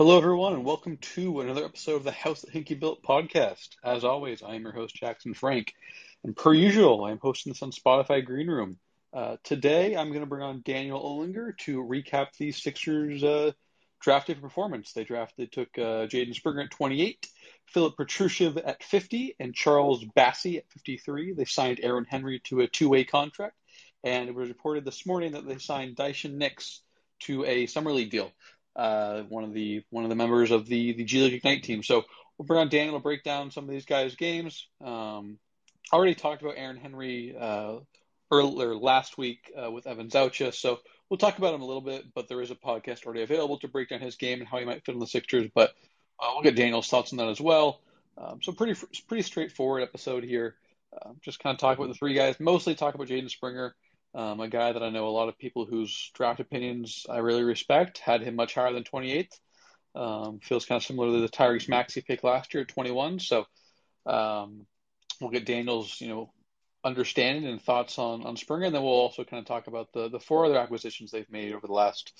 Hello, everyone, and welcome to another episode of the House That Hinkie Built podcast. As always, I am your host, Jackson Frank, and per usual, I am hosting this on Spotify Green Room. Uh, today, I'm going to bring on Daniel Olinger to recap the Sixers' uh, drafted performance. They drafted, took uh, Jaden Springer at 28, Filip Petrusev at 50, and Charles Bassey at 53. They signed Aaron Henry to a two-way contract, and it was reported this morning that they signed Daishen Nix to a summer league deal uh, one of the one of the members of the the G League Ignite team. So we'll bring on Daniel to break down some of these guys' games. Um, already talked about Aaron Henry uh, earlier last week uh, with Evan Zaucha, so we'll talk about him a little bit. But there is a podcast already available to break down his game and how he might fit in the Sixers. But uh, we'll get Daniel's thoughts on that as well. Um, so pretty pretty straightforward episode here. Uh, just kind of talk about the three guys. Mostly talk about Jaden Springer. Um, a guy that I know a lot of people whose draft opinions I really respect had him much higher than 28th. Um, feels kind of similar to the Tyrese Maxey pick last year at 21. So um, we'll get Daniel's, you know, understanding and thoughts on on Springer, and then we'll also kind of talk about the the four other acquisitions they've made over the last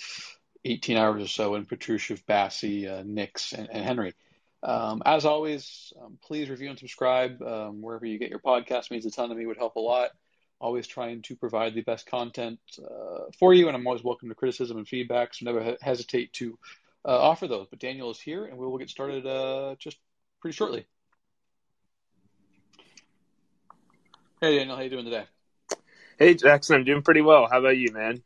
18 hours or so in Petrusev, Bassey, uh, Nix, and, and Henry. Um, as always, um, please review and subscribe um, wherever you get your podcast. It means a ton to me. Would help a lot always trying to provide the best content uh, for you, and I'm always welcome to criticism and feedback, so never he- hesitate to uh, offer those. But Daniel is here, and we will get started uh, just pretty shortly. Hey Daniel, how you doing today? Hey Jackson, I'm doing pretty well. How about you, man?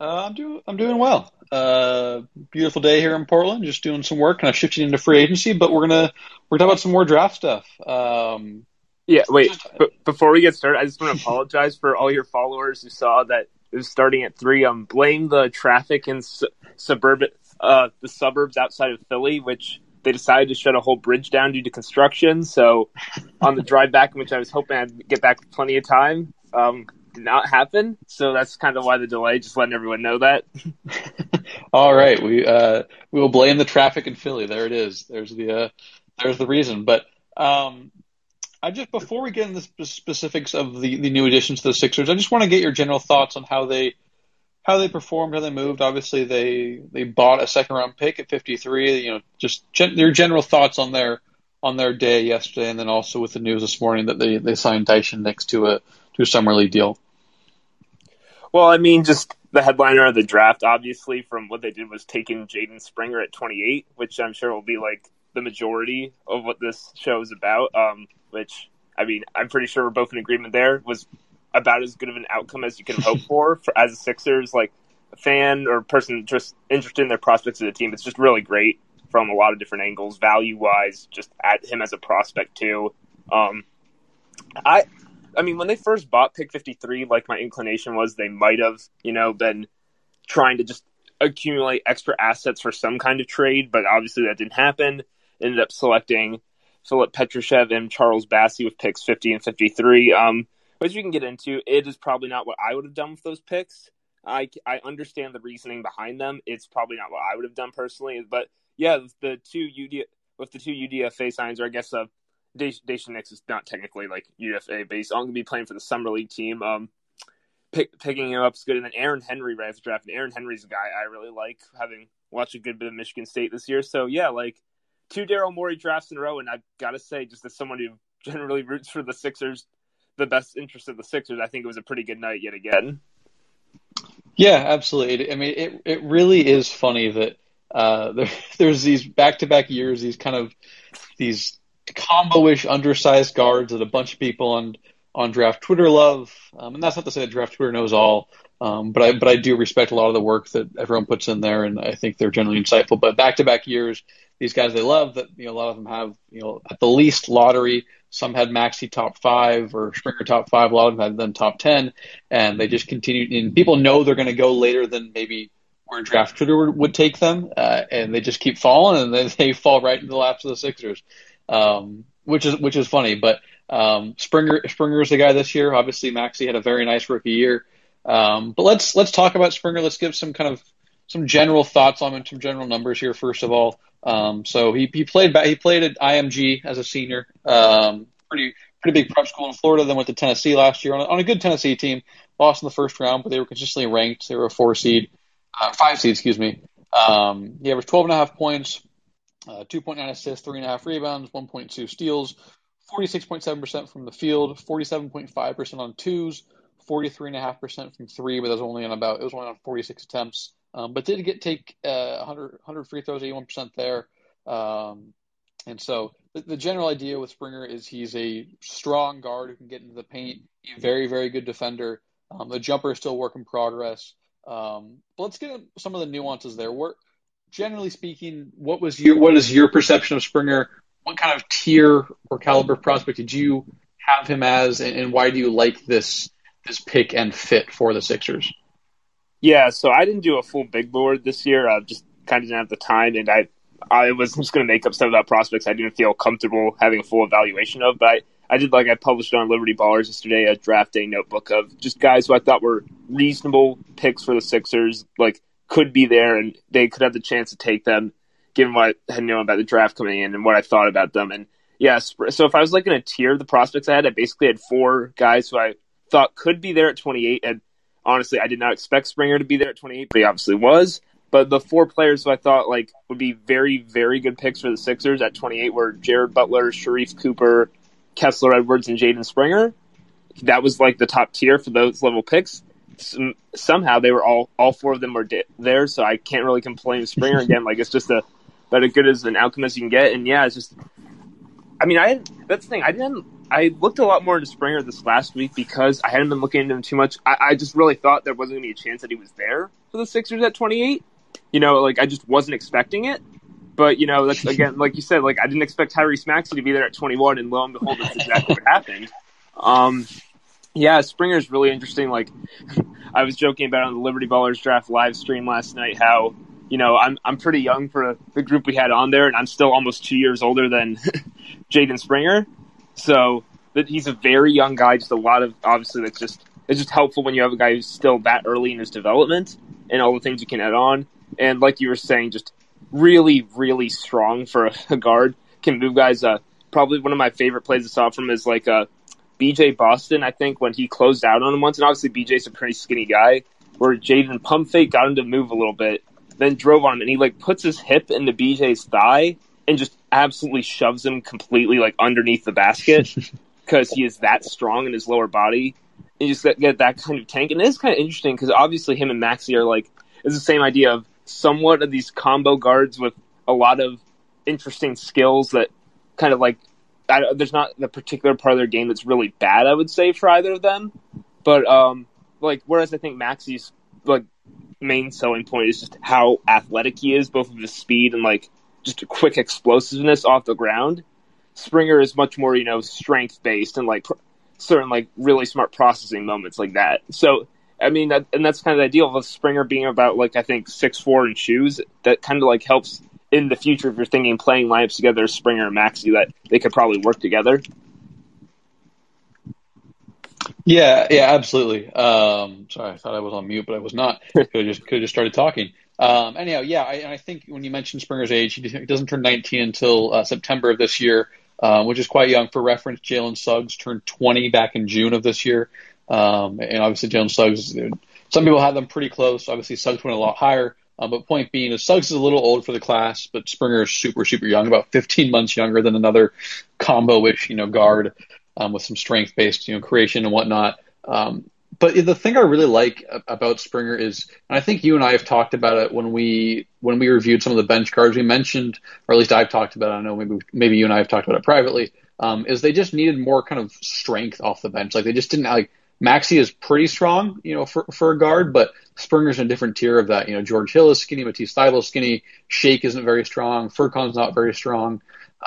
Uh, I'm doing I'm doing well. Uh, beautiful day here in Portland. Just doing some work, kind of shifting into free agency, but we're gonna we're talking about some more draft stuff. Um, yeah, wait. Before we get started, I just want to apologize for all your followers who saw that it was starting at three. Um, blame the traffic in su- suburban, uh, the suburbs outside of Philly, which they decided to shut a whole bridge down due to construction. So, on the drive back, which I was hoping I'd get back plenty of time, um, did not happen. So that's kind of why the delay. Just letting everyone know that. all right, we uh, we will blame the traffic in Philly. There it is. There's the uh, there's the reason, but. Um, I just before we get into the specifics of the, the new additions to the Sixers, I just want to get your general thoughts on how they how they performed, how they moved. Obviously, they they bought a second round pick at 53. You know, just gen- their general thoughts on their on their day yesterday, and then also with the news this morning that they they signed Daishen Nix to a to a summer league deal. Well, I mean, just the headliner of the draft, obviously, from what they did was taking Jaden Springer at 28, which I'm sure will be like the majority of what this show is about. Um, which I mean, I'm pretty sure we're both in agreement there was about as good of an outcome as you can hope for, for as a Sixers like fan or person just interested in their prospects of the team. It's just really great from a lot of different angles, value wise, just at him as a prospect too. Um, I, I mean, when they first bought pick 53, like my inclination was they might have, you know, been trying to just accumulate extra assets for some kind of trade, but obviously that didn't happen. Ended up selecting Filip Petrusev and Charles Bassey with picks 50 and 53. Um, which you can get into. It is probably not what I would have done with those picks. I, I understand the reasoning behind them. It's probably not what I would have done personally. But yeah, the two UD with the two UDFA signs, or I guess uh, Daishen Nix is not technically like UDFA, only going to be playing for the summer league team. Um, pick, picking him up is good. And then Aaron Henry right after draft. And Aaron Henry's a guy I really like, having watched a good bit of Michigan State this year. So yeah, like two Daryl Morey drafts in a row, and I've got to say, just as someone who generally roots for the Sixers, the best interest of the Sixers, I think it was a pretty good night yet again. Yeah, absolutely. I mean, it it really is funny that uh, there, there's these back to back years, these kind of these combo-ish undersized guards that a bunch of people on on draft Twitter love, um, and that's not to say that draft Twitter knows all. Um, but I but I do respect a lot of the work that everyone puts in there, and I think they're generally insightful. But back to back years, these guys they love that you know a lot of them have you know at the least lottery. Some had Maxey top five or Springer top five. A lot of them had them top ten, and they just continue. And people know they're going to go later than maybe where draft Twitter would, take them, uh, and they just keep falling, and then they fall right into the laps of the Sixers, um, which is which is funny. But um, Springer Springer is the guy this year. Obviously, Maxey had a very nice rookie year. Um, but let's let's talk about Springer. Let's give some kind of some general thoughts on him, some general numbers here. First of all, um, so he, he played he played at IMG as a senior, um, pretty pretty big prep school in Florida. Then went to Tennessee last year on a, on a good Tennessee team. Lost in the first round, but they were consistently ranked. They were a four seed, uh, five seed, excuse me. Um, he averaged 12 and a half points, uh, 2.9 assists, three and a half rebounds, 1.2 steals, 46.7% from the field, 47.5% on twos, 43.5% from three, but that was only on about, it was only on 46 attempts. Um, but did get take uh, 100, 100 free throws, 81% there. Um, and so the, the, general idea with Springer is he's a strong guard who can get into the paint, a very, very good defender. Um, the jumper is still work in progress. Um, but let's get some of the nuances there. Where, generally speaking, what was your what is your perception of Springer? What kind of tier or caliber prospect did you have him as, and, and why do you like this this pick and fit for the Sixers? Yeah, so I didn't do a full big board this year. I just kind of didn't have the time, and I I was just going to make up of that prospects I didn't feel comfortable having a full evaluation of. But I, I did like I published on Liberty Ballers yesterday a draft day notebook of just guys who I thought were reasonable picks for the Sixers, like could be there and they could have the chance to take them, given what I had known about the draft coming in and what I thought about them. And yes, yeah, so if I was like in a tier of the prospects I had, I basically had four guys who I thought could be there at 28. And honestly, I did not expect Springer to be there at 28, but he obviously was. But the four players who I thought like would be very, very good picks for the Sixers at 28 were Jared Butler, Sharife Cooper, Kessler Edwards, and Jaden Springer. That was like the top tier for those level picks. Some, somehow they were all all four of them were di- there, so I can't really complain Springer again. Like it's just a about as good as an outcome as you can get. And yeah, it's just. I mean, I that's the thing. I didn't. I looked a lot more into Springer this last week because I hadn't been looking into him too much. I, I just really thought there wasn't going to be a chance that he was there for the Sixers at 28 you know, like I just wasn't expecting it. But you know, that's again, like you said, like I didn't expect Tyrese Maxey to be there at 21, and lo and behold, that's exactly what happened. Um, yeah, Springer's really interesting. Like I was joking about on the Liberty Ballers draft live stream last night, how you know I'm I'm pretty young for the group we had on there, and I'm still almost two years older than Jaden Springer. So that he's a very young guy. Just a lot of obviously that's just it's just helpful when you have a guy who's still that early in his development and all the things you can add on and like you were saying, just really, really strong for a, guard. Can move guys. Uh, probably one of my favorite plays I saw from is like uh, BJ Boston. I think when he closed out on him once, and obviously BJ's a pretty skinny guy. Where Jaden pump fake got him to move a little bit, then drove on him, and he like puts his hip into BJ's thigh and just absolutely shoves him completely like underneath the basket because he is that strong in his lower body. And just get, get that kind of tank, and it's kind of interesting because obviously him and Maxey are like it's the same idea of somewhat of these combo guards with a lot of interesting skills that kind of like I, there's not the particular part of their game that's really bad. I would say for either of them, but um, like whereas I think Maxey's like main selling point is just how athletic he is, both of his speed and like just a quick explosiveness off the ground. Springer is much more you know strength based and like pr- certain like really smart processing moments like that. So I mean, that, and that's kind of the ideal of Springer being about like I think six four and shoes. That kind of like helps in the future if you're thinking playing lineups together, Springer and Maxey, that they could probably work together. Yeah, yeah, absolutely. Um, sorry, I thought I was on mute, but I was not. could have just could have just started talking. Um, anyhow, yeah, I, and I think when you mentioned Springer's age, he doesn't turn 19 until uh, September of this year, um, which is quite young. For reference, Jalen Suggs turned 20 back in June of this year. Um, and obviously Jalen Suggs, some people have them pretty close. Obviously Suggs went a lot higher. Um, but point being is Suggs is a little old for the class, but Springer is super, super young, about 15 months younger than another combo-ish, you know, guard um, with some strength-based, you know, creation and whatnot. Um, but the thing I really like about Springer is, and I think you and I have talked about it when we when we reviewed some of the bench cards. We mentioned, or at least I've talked about. it. I don't know, maybe maybe you and I have talked about it privately. Um, is they just needed more kind of strength off the bench. Like they just didn't like Maxey is pretty strong, you know, for, for a guard, but Springer's in a different tier of that. You know, George Hill is skinny, Matisse Thybulle is skinny, Shake isn't very strong, Furkan's not very strong.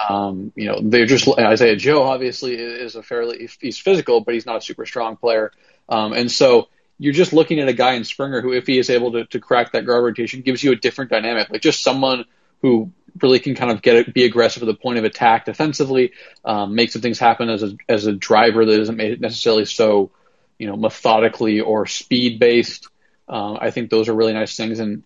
Um, you know, they're just Isaiah Joe obviously is a fairly he's physical, but he's not a super strong player. Um, and so you're just looking at a guy in Springer who, if he is able to, to crack that guard rotation, gives you a different dynamic. Like just someone who really can kind of get it, be aggressive at the point of attack defensively, um, make some things happen as a as a driver that isn't necessarily so you know, methodically or speed based. Um, I think those are really nice things. And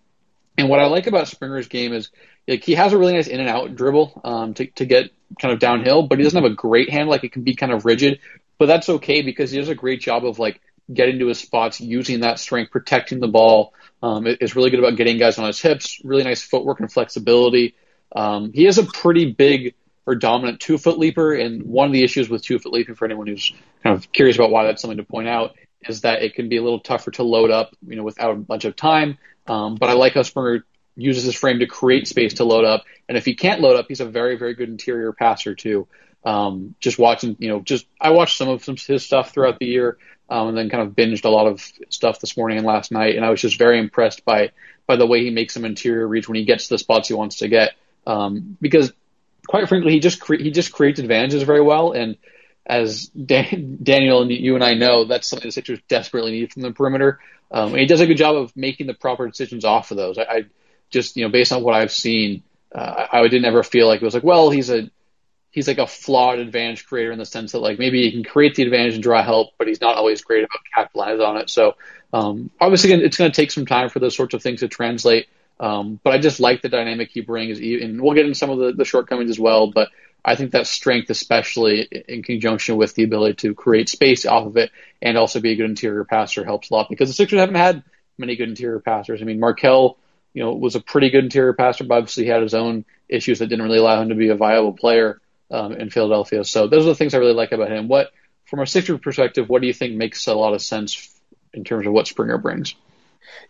and what I like about Springer's game is like he has a really nice in and out dribble um, to to get kind of downhill, but he doesn't have a great hand. Like it can be kind of rigid, but that's okay because he does a great job of like getting to his spots, using that strength, protecting the ball. Um, is really good about getting guys on his hips. Really nice footwork and flexibility. Um, he is a pretty big or dominant two foot leaper, and one of the issues with two foot leaping for anyone who's kind of curious about why that's something to point out is that it can be a little tougher to load up, you know, without a bunch of time. Um, but I like how Springer uses his frame to create space to load up, and if he can't load up, he's a very very good interior passer too. Um, just watching, you know, just I watched some of his stuff throughout the year, um, and then kind of binged a lot of stuff this morning and last night, and I was just very impressed by by the way he makes some interior reach when he gets to the spots he wants to get. Um, because quite frankly, he just cre- he just creates advantages very well, and as Dan- Daniel and you and I know, that's something the Sixers desperately need from the perimeter. Um, and he does a good job of making the proper decisions off of those. I, I just, you know, based on what I've seen, uh, I, I didn't ever feel like it was like, well, he's a he's like a flawed advantage creator in the sense that like maybe he can create the advantage and draw help, but he's not always great about capitalizing on it. So um, obviously, it's going to take some time for those sorts of things to translate. Um, but I just like the dynamic he brings, and we'll get into some of the, the shortcomings as well. But I think that strength, especially in conjunction with the ability to create space off of it and also be a good interior passer, helps a lot because the Sixers haven't had many good interior passers. I mean, Markelle, you know, was a pretty good interior passer, but obviously he had his own issues that didn't really allow him to be a viable player um, in Philadelphia. So those are the things I really like about him. What, from a Sixers perspective, what do you think makes a lot of sense in terms of what Springer brings?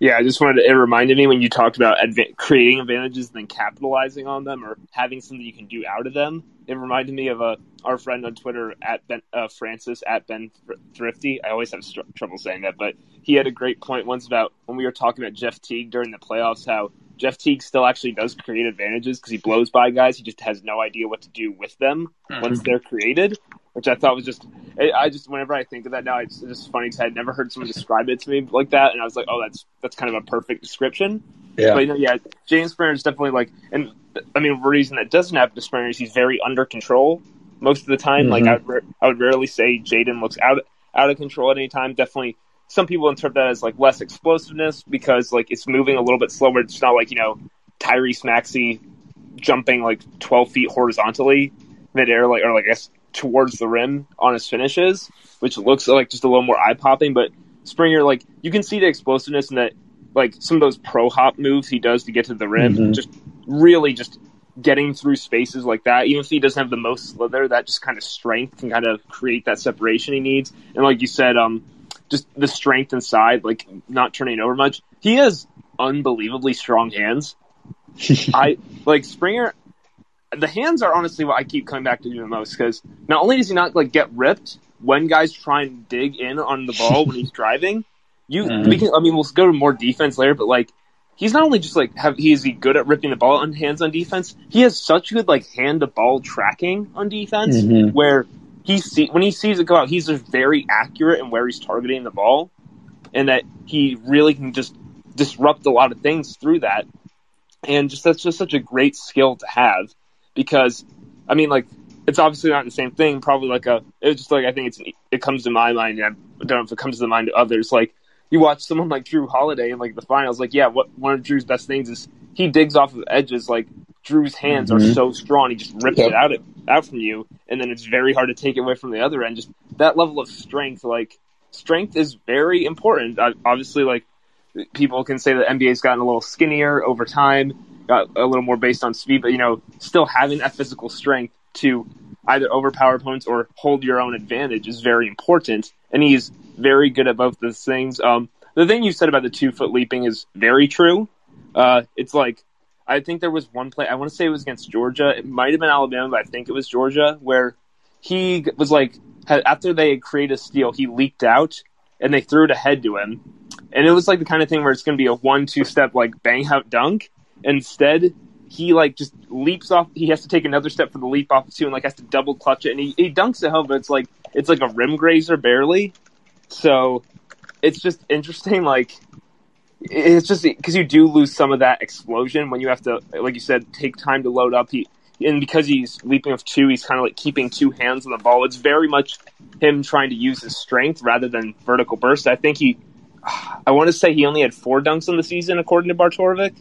Yeah, I just wanted to, it reminded me when you talked about creating advantages and then capitalizing on them or having something you can do out of them. It reminded me of uh, our friend on Twitter at Ben uh, Francis at Ben Thrifty. I always have trouble saying that, but he had a great point once about when we were talking about Jeff Teague during the playoffs, how Jeff Teague still actually does create advantages because he blows by guys. He just has no idea what to do with them mm-hmm. once they're created, which I thought was just. I just whenever I think of that now, it's just funny because I had never heard someone describe it to me like that, and I was like, oh, that's that's kind of a perfect description. Yeah. But you know, yeah, James Springer is definitely like, and I mean, the reason that doesn't happen to Springer is he's very under control most of the time. Mm-hmm. Like I would, I would rarely say Jaden looks out out of control at any time. Definitely some people interpret that as like less explosiveness because like it's moving a little bit slower. It's not like you know Tyrese Maxey jumping like 12 feet horizontally midair, like or like I guess towards the rim on his finishes, which looks like just a little more eye popping. But Springer, like you can see the explosiveness in that, like some of those pro hop moves he does to get to the rim, mm-hmm. just really just getting through spaces like that. Even if he doesn't have the most slither, that just kind of strength can kind of create that separation he needs. And like you said, um, just the strength inside, like not turning over much. He has unbelievably strong hands. I like Springer. The hands are honestly what I keep coming back to the most because not only does he not like get ripped when guys try and dig in on the ball when he's driving, you mm-hmm. we can. I mean, we'll go to more defense later, but like he's not only just like have he is he good at ripping the ball on hands on defense. He has such good like hand to ball tracking on defense mm-hmm. where he see when he sees it go out, he's just very accurate in where he's targeting the ball, and that he really can just disrupt a lot of things through that. And just that's just such a great skill to have because, I mean, like it's obviously not the same thing. Probably like a it's just like I think it's it comes to my mind. I don't know if it comes to the mind of others. Like you watch someone like Jrue Holiday in like the finals. Like yeah, what one of Jrue's best things is he digs off of edges. Like Jrue's hands mm-hmm. are so strong, he just rips yep. it out of out from you, and then it's very hard to take it away from the other end. Just that level of strength, like strength, is very important. obviously, like people can say that NBA's gotten a little skinnier over time, got a little more based on speed, but you know, still having that physical strength to either overpower opponents or hold your own advantage is very important. And he's very good at both those things. Um, the thing you said about the two foot leaping is very true. Uh, it's like I think there was one play. I want to say it was against Georgia. It might have been Alabama, but I think it was Georgia where he was like after they created a steal, he leaked out and they threw it ahead to him, and it was like the kind of thing where it's going to be a one two step like bang out dunk. Instead, he like just leaps off. He has to take another step for the leap off too, and like has to double clutch it, and he, he dunks it home, but it's like it's like a rim grazer barely. So it's just interesting, like it's just because you do lose some of that explosion when you have to, like you said, take time to load up. He and because he's leaping with two, he's kind of like keeping two hands on the ball. It's very much him trying to use his strength rather than vertical burst. I think he, I want to say he only had four dunks in the season according to Bart Torvik.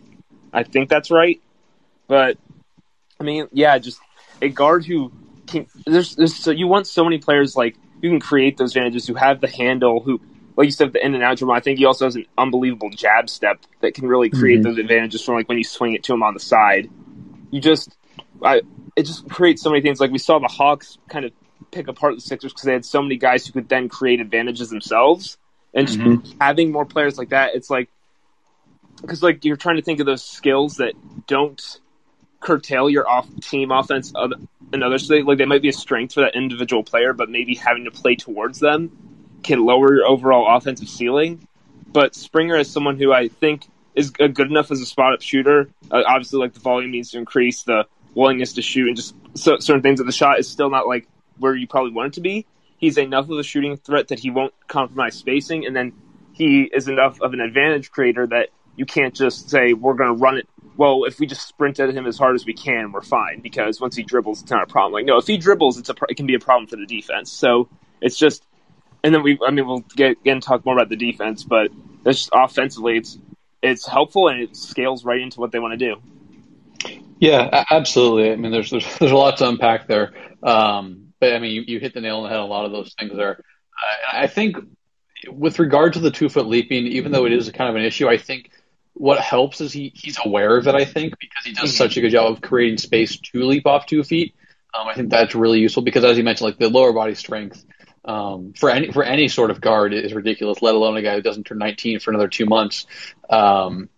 I think that's right, but I mean, yeah, just a guard who can. There's, there's so you want so many players like you can create those advantages who have the handle who like you said, the in and out dribble. I think he also has an unbelievable jab step that can really create Mhm. those advantages from like when you swing it to him on the side. You just, I, it just creates so many things. Like we saw the Hawks kind of pick apart the Sixers because they had so many guys who could then create advantages themselves. And just Mhm. having more players like that, it's like because like you're trying to think of those skills that don't curtail your off team offense other, and others. So they, like they might be a strength for that individual player, but maybe having to play towards them can lower your overall offensive ceiling. But Springer is someone who I think is good enough as a spot up shooter. Uh, obviously, like the volume needs to increase, the willingness to shoot, and just so, certain things. That the shot is still not like where you probably want it to be. He's enough of a shooting threat that he won't compromise spacing, and then he is enough of an advantage creator that you can't just say we're going to run it. Well, if we just sprint at him as hard as we can, we're fine because once he dribbles, it's not a problem. Like no, if he dribbles, it's a it can be a problem for the defense. So it's just, and then we, I mean, we'll get again talk more about the defense, but that's just offensively, it's it's helpful and it scales right into what they want to do. Yeah, absolutely. I mean, there's there's, there's a lot to unpack there. Um, but I mean, you, you hit the nail on the head. A lot of those things there. I, I think with regard to the two foot leaping, even though it is kind of an issue, I think what helps is he he's aware of it. I think because he does Mhm. such a good job of creating space to leap off two feet. Um, I think that's really useful because, as you mentioned, like the lower body strength um, for any for any sort of guard is ridiculous. Let alone a guy who doesn't turn 19 for another two months. Um,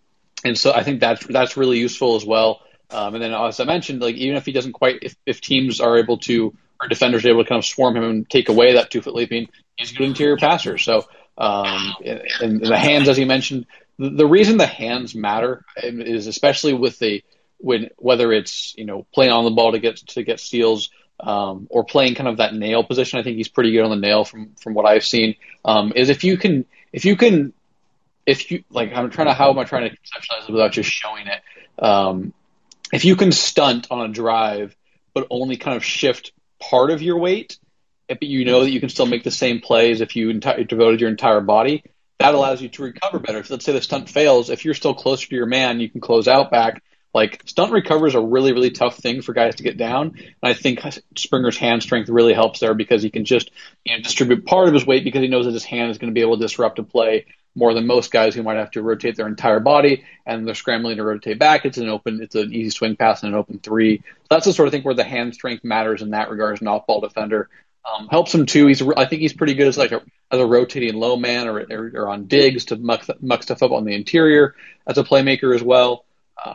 and so I think that's that's really useful as well. Um, and then, as I mentioned, like even if he doesn't quite, if, if teams are able to, or defenders are able to kind of swarm him and take away that two foot leaping, he's a good interior passer. So, um, and, and the hands, as you mentioned, the, the reason the hands matter is especially with the when whether it's you know playing on the ball to get to get steals um, or playing kind of that nail position. I think he's pretty good on the nail from from what I've seen. Um, is if you can if you can if you like I'm trying to how am I trying to conceptualize it without just showing it. Um, if you can stunt on a drive, but only kind of shift part of your weight, but you know that you can still make the same plays if you enti- devoted your entire body, that allows you to recover better. So let's say the stunt fails, if you're still closer to your man, you can close out back. Like stunt recover is a really, really tough thing for guys to get down. And I think Springer's hand strength really helps there because he can just you know, distribute part of his weight because he knows that his hand is going to be able to disrupt a play more than most guys who might have to rotate their entire body and they're scrambling to rotate back. It's an open, it's an easy swing pass and an open three. So that's the sort of thing where the hand strength matters in that regard as an off-ball defender. Um, helps him too. He's, I think he's pretty good as like a, as a rotating low man or, or, or on digs to muck, muck stuff up on the interior as a playmaker as well. Uh,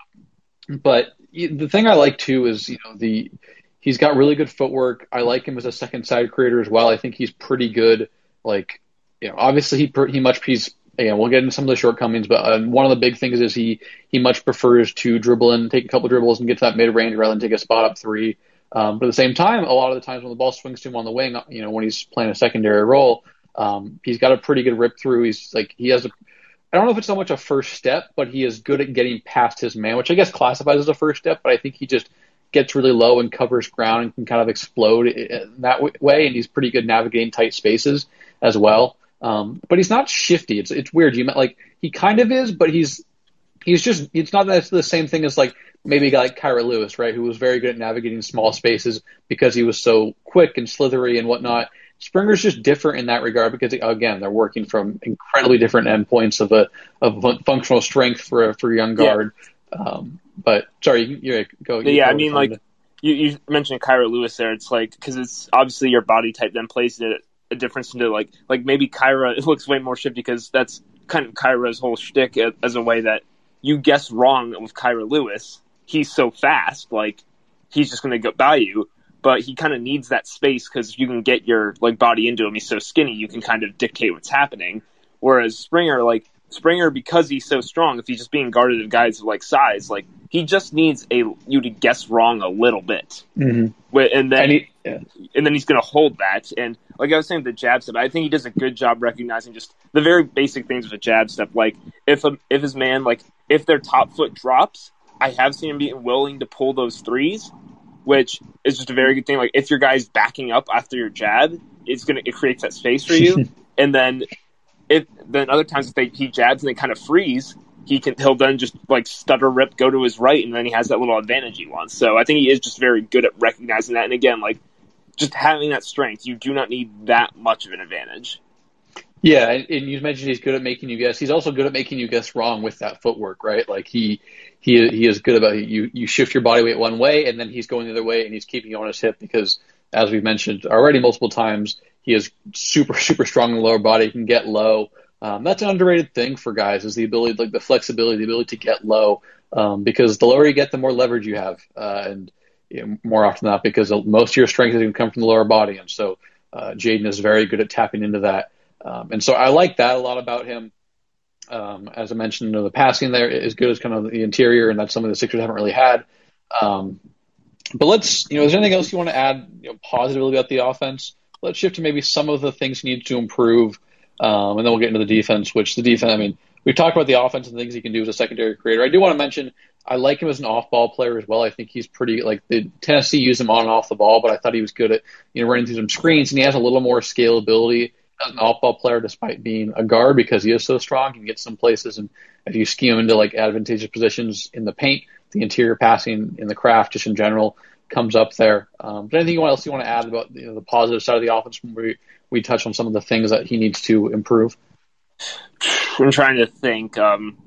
but the thing I like too is, you know, the, he's got really good footwork. I like him as a second side creator as well. I think he's pretty good. Like, you know, obviously he, he much, he's, again, we'll get into some of the shortcomings, but uh, one of the big things is he he much prefers to dribble in, take a couple dribbles, and get to that mid range rather than take a spot up three. Um, but at the same time, a lot of the times when the ball swings to him on the wing, you know, when he's playing a secondary role, um, he's got a pretty good rip through. He's like he has a I don't know if it's so much a first step, but he is good at getting past his man, which I guess classifies as a first step. But I think he just gets really low and covers ground and can kind of explode in that way. And he's pretty good navigating tight spaces as well. Um, but he's not shifty. It's it's weird. You meant like he kind of is, but he's he's just it's not that it's the same thing as like maybe a guy like Kira Lewis, right, who was very good at navigating small spaces because he was so quick and slithery and whatnot. Springer's just different in that regard because again they're working from incredibly different endpoints of a of functional strength for a for a young guard. Yeah. Um, but sorry, you, you go. You yeah, I mean like. You, you mentioned Kira Lewis there. It's like because it's obviously your body type then plays it a difference into like like maybe Kira it looks way more shifty because that's kind of Kira's whole shtick as a way that you guess wrong with Kira Lewis. He's so fast, like he's just going to go by you. But he kind of needs that space because you can get your like body into him. He's so skinny, you can kind of dictate what's happening. Whereas Springer, like Springer, because he's so strong, if he's just being guarded of guys of like size, like he just needs a you to guess wrong a little bit, mm-hmm. and then and, he, yeah. and then he's going to hold that. And like I was saying, the jab step, I think he does a good job recognizing just the very basic things with a jab step. Like if a, if his man like if their top foot drops, I have seen him being willing to pull those threes, which is just a very good thing. Like if your guy's backing up after your jab, it's gonna it creates that space for you. and then if then other times if they he jabs and they kind of freeze, he can he'll then just like stutter rip go to his right and then he has that little advantage he wants. So I think he is just very good at recognizing that. And again, like just having that strength, you do not need that much of an advantage. Yeah, and, and you mentioned he's good at making you guess. He's also good at making you guess wrong with that footwork, right? Like he he he is good about you. You shift your body weight one way, and then he's going the other way, and he's keeping you on his hip because, as we've mentioned already multiple times, he is super super strong in the lower body. He can get low. Um, that's an underrated thing for guys is the ability, like the flexibility, the ability to get low. Um, because the lower you get, the more leverage you have, uh, and you know, more often than not, because most of your strength is going to come from the lower body, and so uh, Jaden is very good at tapping into that. Um, and so I like that a lot about him. Um, as I mentioned, you know, the passing there is good as kind of the interior, and that's something the Sixers haven't really had. Um, but let's, you know, is there anything else you want to add you know, positively about the offense? Let's shift to maybe some of the things he needs to improve, um, and then we'll get into the defense. Which the defense, I mean, we've talked about the offense and the things he can do as a secondary creator. I do want to mention I like him as an off-ball player as well. I think he's pretty like the Tennessee used him on and off the ball, but I thought he was good at you know running through some screens, and he has a little more scalability an off-ball player, despite being a guard because he is so strong. He can get some places, and if you scheme him into like advantageous positions in the paint, the interior passing in the craft, just in general, comes up there. Um, but anything else you want to add about you know, the positive side of the offense? We we touch on some of the things that he needs to improve. I'm trying to think. Um,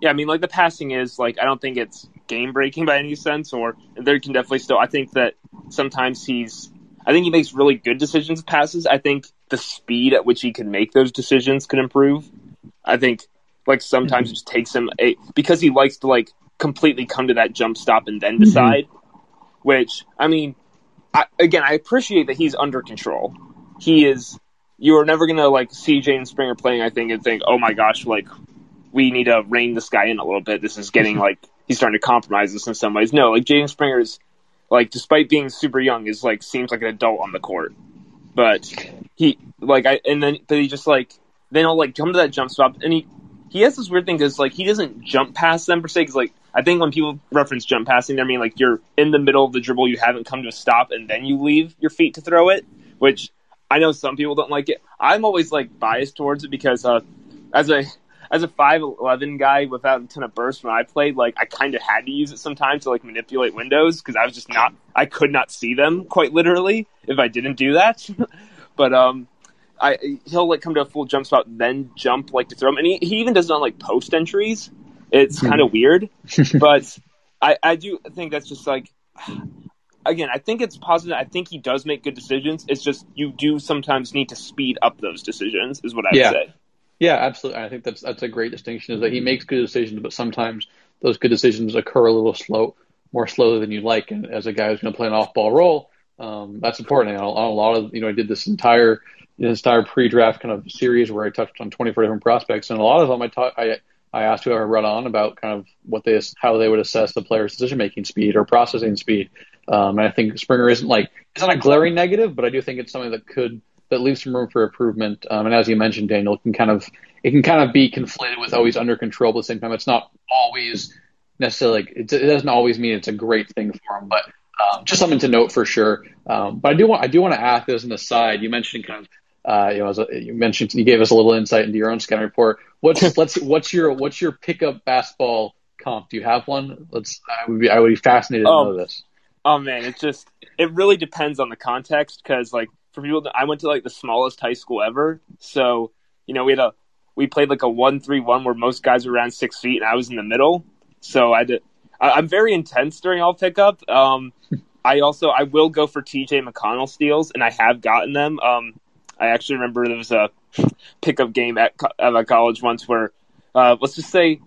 yeah, I mean, like the passing is like I don't think it's game breaking by any sense, or there can definitely still. I think that sometimes he's. I think he makes really good decisions passes. I think the speed at which he can make those decisions can improve. I think like sometimes mm-hmm. it just takes him a because he likes to like completely come to that jump stop and then mm-hmm. decide. Mm-hmm. Which I mean, I, again, I appreciate that he's under control. He is. You are never gonna like see Jaden Springer playing. I think and think, oh my gosh, like we need to rein this guy in a little bit. This is getting like he's starting to compromise us in some ways. No, like Jaden is like despite being super young is like seems like an adult on the court. But he like I and then but he just like then he'll like come to that jump stop and he he has this weird thing because like he doesn't jump past them per se because like I think when people reference jump passing, they mean like you're in the middle of the dribble, you haven't come to a stop, and then you leave your feet to throw it. Which I know some people don't like it. I'm always like biased towards it because uh, as a as a five eleven guy without a ton of burst when I played, like I kind of had to use it sometimes to like manipulate windows because I was just not I could not see them quite literally if I didn't do that. but um, I he'll like come to a full jump spot then jump like to throw him, and he, he even does it on like post entries. It's hmm. kind of weird, but I I do think that's just like. Again, I think it's positive. I think he does make good decisions. It's just you do sometimes need to speed up those decisions, is what I would yeah. say. Yeah, absolutely. I think that's that's a great distinction. Is that he makes good decisions, but sometimes those good decisions occur a little slow, more slowly than you'd like. And as a guy who's going to play an off-ball role, um, that's important. And on a lot of you know, I did this entire this entire pre-draft kind of series where I touched on 24 different prospects, and a lot of them I talk I I asked whoever I read on about kind of what they how they would assess the player's decision making speed or processing speed. Um, and I think Springer isn't like it's not a glaring negative, but I do think it's something that could that leaves some room for improvement. Um, and as you mentioned, Daniel, it can kind of it can kind of be conflated with always under control. But at the same time, it's not always necessarily like it, doesn't always mean it's a great thing for him. But um, just something to note for sure. Um, but I do want I do want to add this as an aside. You mentioned kind of uh, you know as a, you mentioned you gave us a little insight into your own scouting report. What's let's what's your what's your pickup basketball comp? Do you have one? Let's I would be I would be fascinated oh, to know this. Oh man, it just it really depends on the context because like for people that I went to like the smallest high school ever. So, you know, we had a we played like a one three one where most guys were around six feet and I was in the middle. So I did I, am very intense during all pickup. Um I also I will go for TJ McConnell steals and I have gotten them. Um I actually remember there was a pickup game at, at my college once where uh, let's just say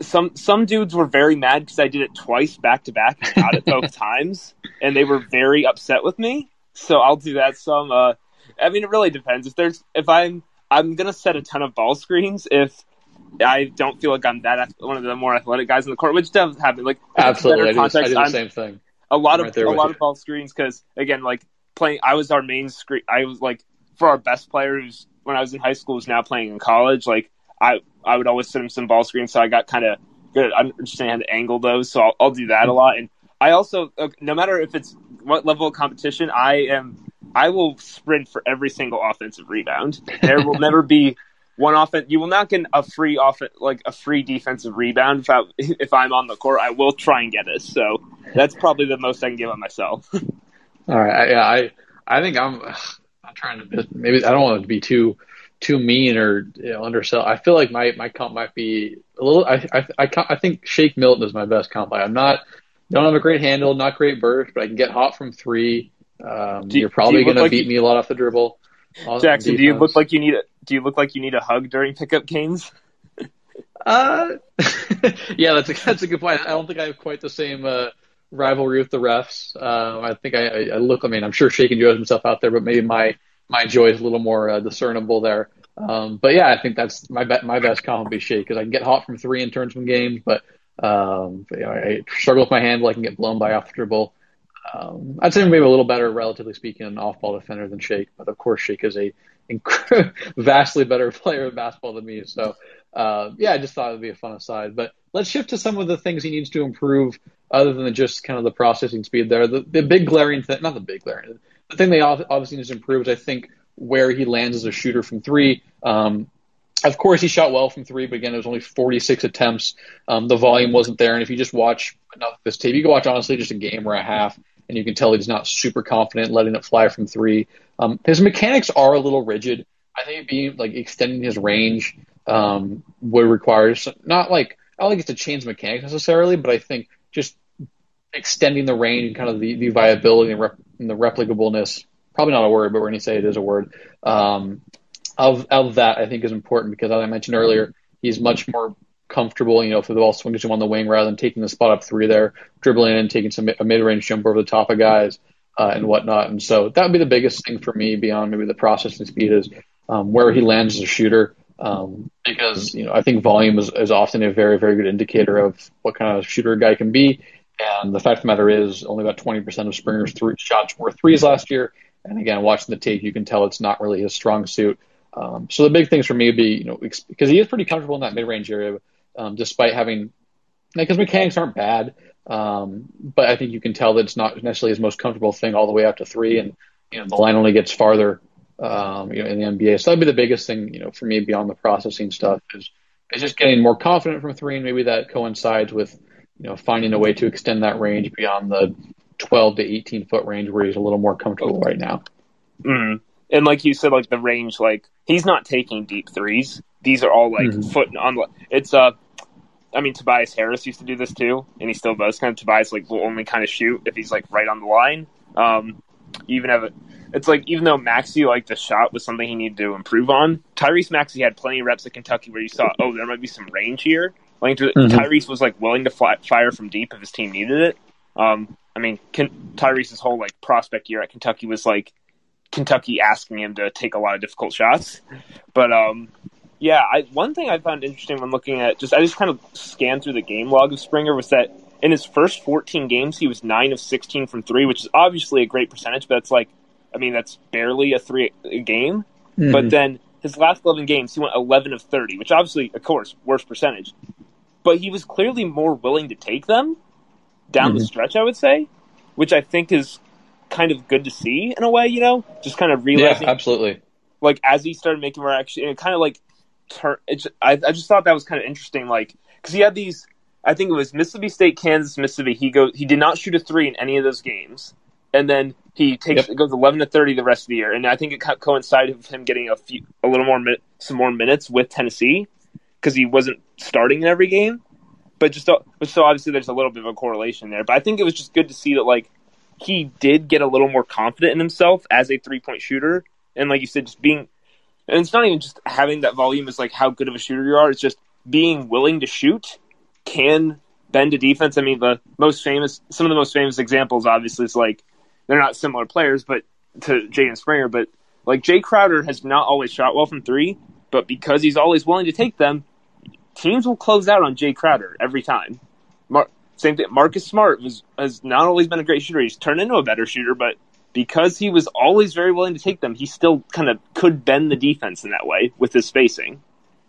some some dudes were very mad because I did it twice back to back and got it both times, and they were very upset with me so I'll do that some. Uh, I mean, it really depends. If there's, if I'm, I'm gonna set a ton of ball screens if I don't feel like I'm that one of the more athletic guys in the court, which does happen. Like absolutely, I do, context, I do the I'm, same thing. A lot I'm of right a lot you. of ball screens because again, like playing, I was our main screen. I was like for our best player who's when I was in high school who's now playing in college. Like I, I would always send him some ball screens, so I got kind of good at understanding how to angle those. So I'll, I'll do that a lot and I also, uh, no matter if it's what level of competition, I am. I will sprint for every single offensive rebound. There will never be one offense. You will not get a free off like a free defensive rebound if, I, if I'm on the court. I will try and get it. So that's probably the most I can give on myself. All right. I, yeah, I I think I'm. I'm trying to maybe I don't want to be too too mean or you know, undersell. I feel like my, my comp might be a little. I I I, I think Shake Milton is my best comp. I'm not don't have a great handle, not great burst, but I can get hot from three. Um, you, are probably going to beat me a lot off the dribble. Jackson, do you look like you need a Do you look like you need a hug during pickup games? Uh, yeah, that's a that's a good point. I don't think I have quite the same uh, rivalry with the refs. Uh, I think I, I look. I mean, I'm sure Shake enjoys himself out there, but maybe my my joy is a little more uh, discernible there. Um, but yeah, I think that's my be- my best comp would be Shake because I can get hot from three in tournament games, but um, you know, I struggle with my handle. I can get blown by off dribble. Um, I'd say maybe a little better, relatively speaking, an off-ball defender than Shake. But of course, Shake is a inc- vastly better player of basketball than me. So uh, yeah, I just thought it'd be a fun aside. But let's shift to some of the things he needs to improve, other than just kind of the processing speed there. The, the big glaring thing, not the big glaring, the thing they obviously need to improve is I think where he lands as a shooter from three. Um, of course, he shot well from three, but again, it was only 46 attempts. Um, the volume wasn't there. And if you just watch enough of this tape, you can watch honestly just a game or a half, and you can tell he's not super confident letting it fly from three. Um, his mechanics are a little rigid. I think being like extending his range um, would require not like I don't think it's to change mechanics necessarily, but I think just extending the range and kind of the, the viability and, rep, and the replicableness. Probably not a word, but we're going to say it is a word. Um, of of that I think is important because as I mentioned earlier, he's much more comfortable, you know, if the ball swings him on the wing rather than taking the spot up three there, dribbling in, taking some a mid range jump over the top of guys uh, and whatnot. And so that would be the biggest thing for me beyond maybe the processing speed is um, where he lands as a shooter. Um, because you know I think volume is, is often a very very good indicator of what kind of shooter a guy can be. And the fact of the matter is, only about 20% of Springer's three shots were threes last year. And again, watching the tape, you can tell it's not really his strong suit. Um, so the big things for me would be, you know, because he is pretty comfortable in that mid-range area, um, despite having, like, mechanics aren't bad, um, but I think you can tell that it's not necessarily his most comfortable thing all the way up to three, and you know the line only gets farther, um, you know, in the NBA. So that'd be the biggest thing, you know, for me beyond the processing stuff is is just getting more confident from three, and maybe that coincides with, you know, finding a way to extend that range beyond the 12 to 18 foot range where he's a little more comfortable right now. Mm-hmm and like you said, like the range, like he's not taking deep threes. These are all like mm-hmm. foot on. It's uh, I mean Tobias Harris used to do this too, and he still does. Kind of Tobias like will only kind of shoot if he's like right on the line. Um, even have it. It's like even though Maxey like the shot was something he needed to improve on. Tyrese Maxey had plenty of reps at Kentucky where you saw, oh, there might be some range here. Like mm-hmm. Tyrese was like willing to fly, fire from deep if his team needed it. Um, I mean, Tyrese's whole like prospect year at Kentucky was like Kentucky asking him to take a lot of difficult shots. But um, yeah, I, one thing I found interesting when looking at just I just kind of scanned through the game log of Springer was that in his first 14 games he was nine of 16 from three, which is obviously a great percentage, but it's like I mean that's barely a three a game. Mm-hmm. But then his last 11 games he went 11 of 30, which obviously of course worst percentage. But he was clearly more willing to take them down mm-hmm. the stretch, I would say, which I think is kind of good to see in a way, you know, just kind of realizing. Yeah, absolutely. Like as he started making more action, it kind of like turn. It, I I just thought that was kind of interesting, like because he had these. I think it was Mississippi State, Kansas, Mississippi. He goes. He did not shoot a three in any of those games, and then he takes yep. goes eleven to thirty the rest of the year. And I think it coincided with him getting a few, a little more, some more minutes with Tennessee because he wasn't starting in every game. But just so obviously there's a little bit of a correlation there. But I think it was just good to see that like he did get a little more confident in himself as a three point shooter. And like you said, just being, and it's not even just having that volume is like how good of a shooter you are. It's just being willing to shoot can bend a defense. I mean, the most famous, some of the most famous examples, obviously, is like they're not similar players, but to Jaden Springer, but like Jae Crowder has not always shot well from three, but because he's always willing to take them, teams will close out on Jae Crowder every time. Same thing. Marcus Smart was has not always been a great shooter. He's turned into a better shooter, but because he was always very willing to take them, he still kind of could bend the defense in that way with his spacing.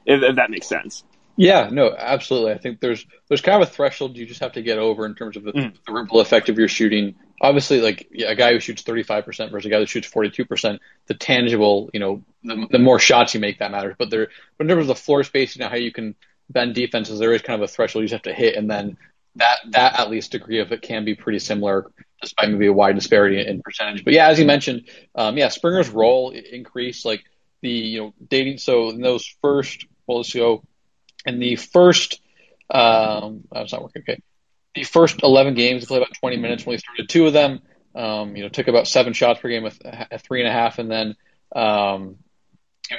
If, if that makes sense. Yeah, no, absolutely. I think there's there's kind of a threshold you just have to get over in terms of the, mm. the ripple effect of your shooting. Obviously, like yeah, a guy who shoots 35% versus a guy that shoots 42%, the tangible, you know, the, the more shots you make that matters. But there, but in terms of the floor spacing and how you can bend defenses, there is kind of a threshold you just have to hit, and then that that at least degree of it can be pretty similar, despite maybe a wide disparity in percentage. But yeah, as you mentioned, um, yeah, Springer's role increased. Like the you know dating. So in those first, well, let's go in the first. Um, that's not working. Okay, the first 11 games, played about 20 minutes when he started two of them. Um, you know, took about seven shots per game with a three and a half, and then um,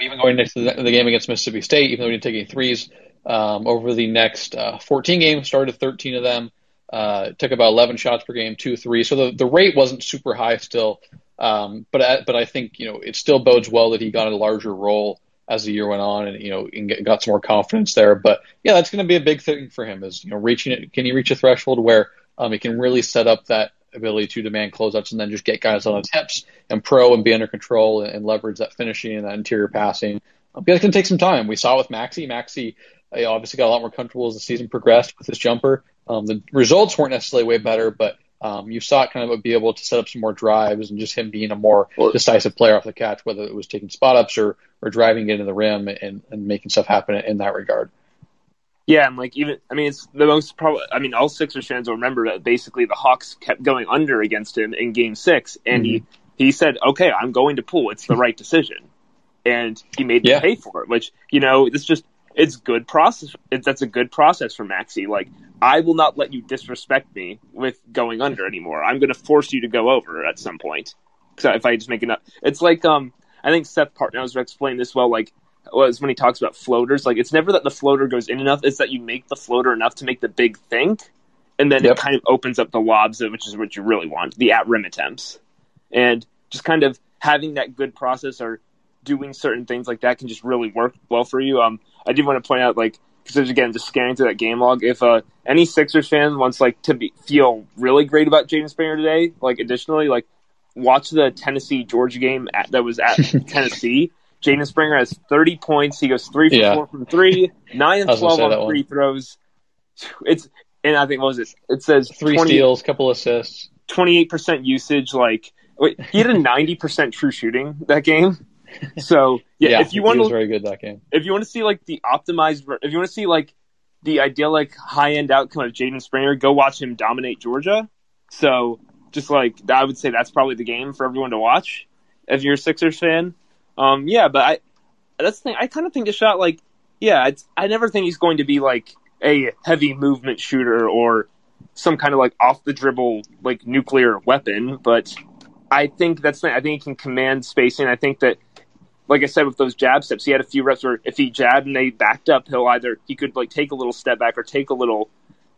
even going into the, the, game against Mississippi State, even though he didn't take any threes, um, over the next uh, 14 games, started 13 of them. Uh, took about 11 shots per game, two three. So the, the rate wasn't super high still, um, but I, but I think you know it still bodes well that he got a larger role as the year went on, and you know and got some more confidence there. But yeah, that's going to be a big thing for him is you know reaching it. Can he reach a threshold where um, he can really set up that ability to demand closeouts and then just get guys on his hips and pro and be under control and, and leverage that finishing and that interior passing. Um, it's going to take some time. We saw with Maxey. Maxey uh, obviously got a lot more comfortable as the season progressed with his jumper. Um, the results weren't necessarily way better, but um, you saw it kind of be able to set up some more drives and just him being a more decisive player off the catch, whether it was taking spot ups or, or driving into the rim and, and making stuff happen in that regard. Yeah, and like even I mean it's the most probably I mean all Sixers fans will remember that basically the Hawks kept going under against him in Game Six, and mm-hmm. he he said, "Okay, I'm going to pull. It's the right decision," and he made them pay for it. Which you know it's just it's good process. It, that's a good process for Maxey. Like, I will not let you disrespect me with going under anymore. I'm going to force you to go over at some point. Because if I just make enough, it's like um, I think Seth Partnow explained this well. Like, was when he talks about floaters. Like, it's never that the floater goes in enough; it's that you make the floater enough to make the big think, and then yep. it kind of opens up the lobs, which is what you really want, the at rim attempts, and just kind of having that good process or doing certain things like that can just really work well for you. Um, I did want to point out, like, because again, just scanning through that game log, if uh, any Sixers fan wants like to be, feel really great about Jaden Springer today, like additionally, like watch the Tennessee Georgia game at, that was at Tennessee. Jaden Springer has 30 points. He goes three for yeah. four from three, nine and 12 on free throws. It's and I think what was it? It says three 20, steals, couple assists, 28% usage. Like wait, he had a 90% true shooting that game. So yeah, yeah if you want to, very good that game. If you want to see like the optimized, if you want to see like the idyllic high end outcome of Jaden Springer, go watch him dominate Georgia. So just like I would say, that's probably the game for everyone to watch if you're a Sixers fan. Um, yeah, but I that's the thing. I kind of think the shot like yeah, it's I never think he's going to be like a heavy movement shooter or some kind of like off the dribble like nuclear weapon, but I think that's I think he can command spacing. I think that like I said with those jab steps, he had a few reps where if he jabbed and they backed up, he'll either he could like take a little step back or take a little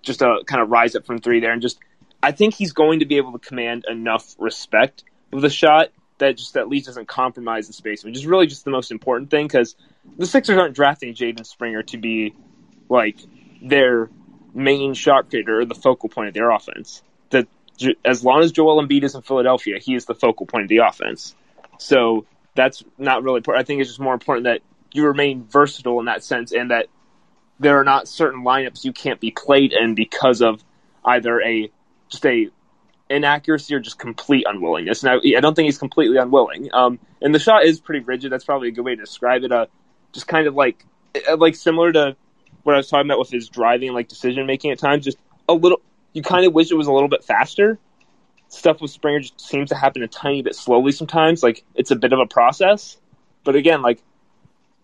just a kind of rise up from three there, and just I think he's going to be able to command enough respect with the shot that just at least doesn't compromise the space, which is really just the most important thing because the Sixers aren't drafting Jaden Springer to be like their main shot creator or the focal point of their offense. That as long as Joel Embiid is in Philadelphia, he is the focal point of the offense. So that's not really important. I think it's just more important that you remain versatile in that sense and that there are not certain lineups you can't be played in because of either a just a inaccuracy or just complete unwillingness. Now, I don't think he's completely unwilling. Um, and the shot is pretty rigid. That's probably a good way to describe it. Uh, just kind of like uh, like similar to what I was talking about with his driving, like decision making at times. Just a little. You kind of wish it was a little bit faster stuff with Springer just seems to happen a tiny bit slowly sometimes. Like it's a bit of a process. But again, like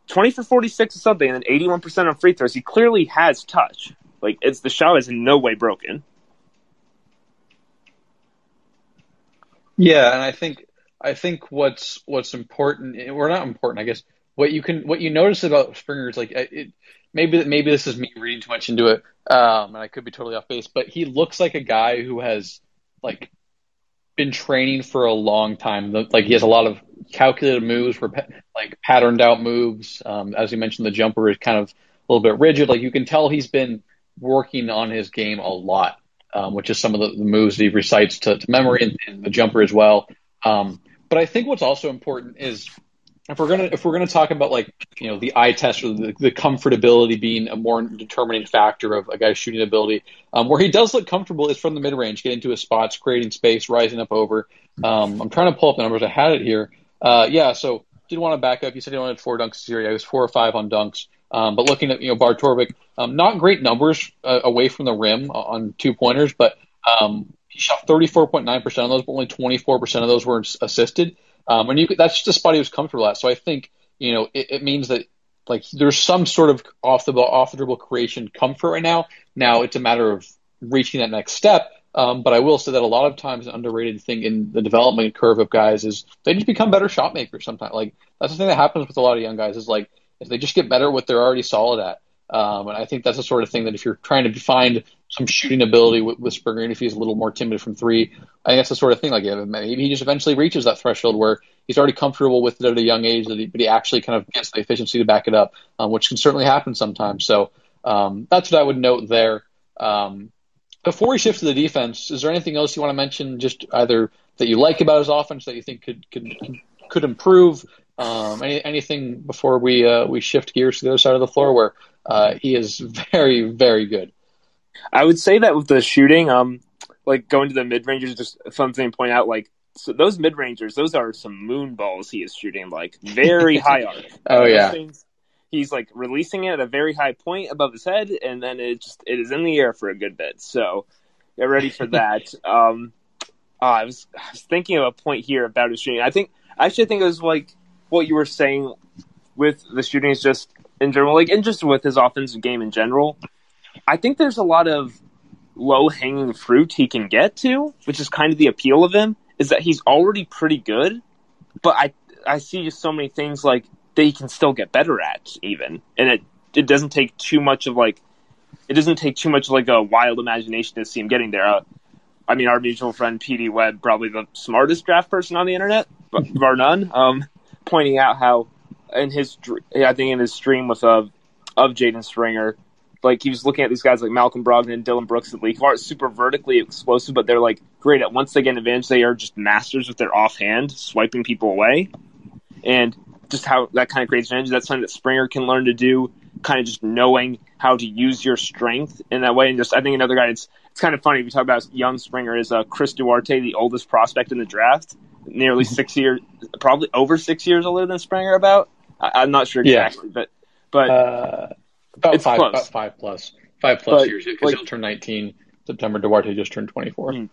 20 for 46 or something, and then 81% on free throws. He clearly has touch. Like it's the shot is in no way broken. Yeah, and I think I think what's what's important, or not important, I guess. What you can what you notice about Springer is like it, maybe maybe this is me reading too much into it, um, and I could be totally off base. But he looks like a guy who has like been training for a long time. Like he has a lot of calculated moves, like patterned out moves. Um, as you mentioned, the jumper is kind of a little bit rigid. Like you can tell he's been working on his game a lot, um, which is some of the, the, moves that he recites to, to memory and, and, the jumper as well. Um, but I think what's also important is if we're gonna if we're gonna talk about like you know the eye test or the, the comfortability being a more determining factor of a guy's shooting ability, um, where he does look comfortable is from the mid range, getting to his spots, creating space, rising up over. Um, I'm trying to pull up the numbers. I had it here. Uh, yeah, so did want to back up. You said he wanted four dunks this year. Yeah, he was four or five on dunks. Um, but looking at you know Bart Torvik, um, not great numbers uh, away from the rim on two pointers, but um, he shot 34.9% of those, but only 24% of those were assisted. Um, and you that's just a spot he was comfortable at. So I think you know, it, it means that like there's some sort of off the ball, off the dribble creation comfort right now. Now it's a matter of reaching that next step. Um, but I will say that a lot of times an underrated thing in the development curve of guys is they just become better shot makers sometimes. Like that's the thing that happens with a lot of young guys is like if they just get better at what they're already solid at. Um, and I think that's the sort of thing that if you're trying to find some shooting ability with, with Springer, if he's a little more timid from three, I think that's the sort of thing. Like maybe he just eventually reaches that threshold where he's already comfortable with it at a young age, he, but he actually kind of gets the efficiency to back it up, um, which can certainly happen sometimes. So um, that's what I would note there. Um, before we shift to the defense, is there anything else you want to mention? Just either that you like about his offense that you think could could could improve. Um, any, anything before we uh, we shift gears to the other side of the floor where uh, he is very very good. I would say that with the shooting, um, like going to the mid rangers, just fun to point out. Like so those mid rangers, those are some moon balls he is shooting, like very high arc. oh yeah. Things, he's like releasing it at a very high point above his head, and then it just it is in the air for a good bit. So get ready for that. um, oh, I was I was thinking of a point here about his shooting. I think actually I think it was like what you were saying with the shooting is just in general, like and just with his offensive game in general. I think there's a lot of low hanging fruit he can get to, which is kind of the appeal of him, is that he's already pretty good, but I I see just so many things like that he can still get better at even. And it it doesn't take too much of like it doesn't take too much like a wild imagination to see him getting there. Uh, I mean, our mutual friend PD Webb, probably the smartest draft person on the internet, bar none. Um, pointing out how in his, I think in his stream with uh, of Jaden Springer, like he was looking at these guys like Malcolm Brogdon and Dillon Brooks that who aren't super vertically explosive, but they're like great at once they get an advantage, they are just masters with their offhand, swiping people away, and just how that kind of creates advantage. That's something that Springer can learn to do, kind of just knowing how to use your strength in that way. And just I think another guy, it's it's kind of funny. We talk about young Springer is uh, Chris Duarte, the oldest prospect in the draft nearly six years, probably over six years older than Springer. About I, am not sure exactly, yeah. but but uh, about it's five, close. about five plus five plus but, years because like, he'll turn 19 September. Duarte just turned 24. Hmm.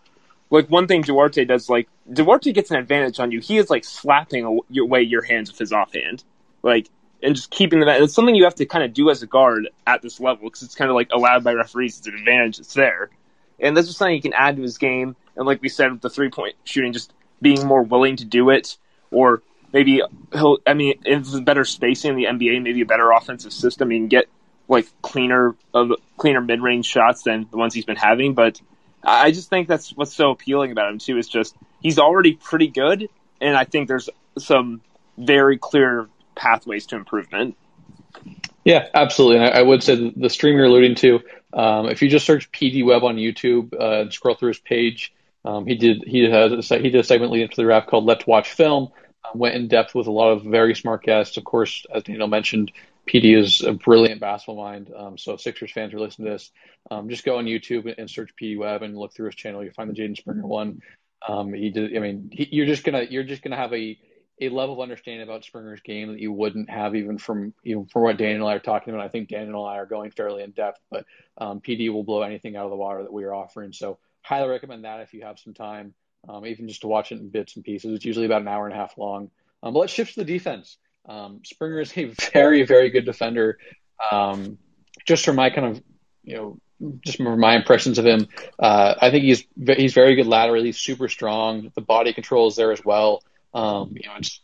Like one thing Duarte does, like Duarte gets an advantage on you. He is like slapping away your hands with his offhand, like and just keeping that. It's something you have to kind of do as a guard at this level because it's kind of like allowed by referees. It's an advantage. It's there, and that's just something you can add to his game. And like we said with the three point shooting, just being more willing to do it, or maybe he'll. I mean, if better spacing in the NBA, maybe a better offensive system, he can get like cleaner of uh, cleaner mid range shots than the ones he's been having. But I just think that's what's so appealing about him too. Is just he's already pretty good, and I think there's some very clear pathways to improvement. Yeah, absolutely. And I, I would say the stream you're alluding to, um, if you just search PD Webb on YouTube uh, and scroll through his page, um, he did he has he did a segment leading to the draft called Let's Watch Film. Um, went in depth with a lot of very smart guests. Of course, as Daniel mentioned, PD is a brilliant basketball mind. Um, so Sixers fans are listening to this, um, just go on YouTube and search PD Webb and look through his channel. You'll find the Jaden Springer one. Um, he did. I mean, he, you're just gonna you're just gonna have a a level of understanding about Springer's game that you wouldn't have even from even from what Daniel and I are talking about. I think Daniel and I are going fairly in depth, but um, PD will blow anything out of the water that we are offering. So highly recommend that if you have some time, um, even just to watch it in bits and pieces. It's usually about an hour and a half long. Um, but let's shift to the defense. Um, Springer is a very, very good defender. Um, just from my kind of, you know, just from my impressions of him, uh, I think he's he's very good laterally. Super strong. The body control is there as well. Um, you know, it's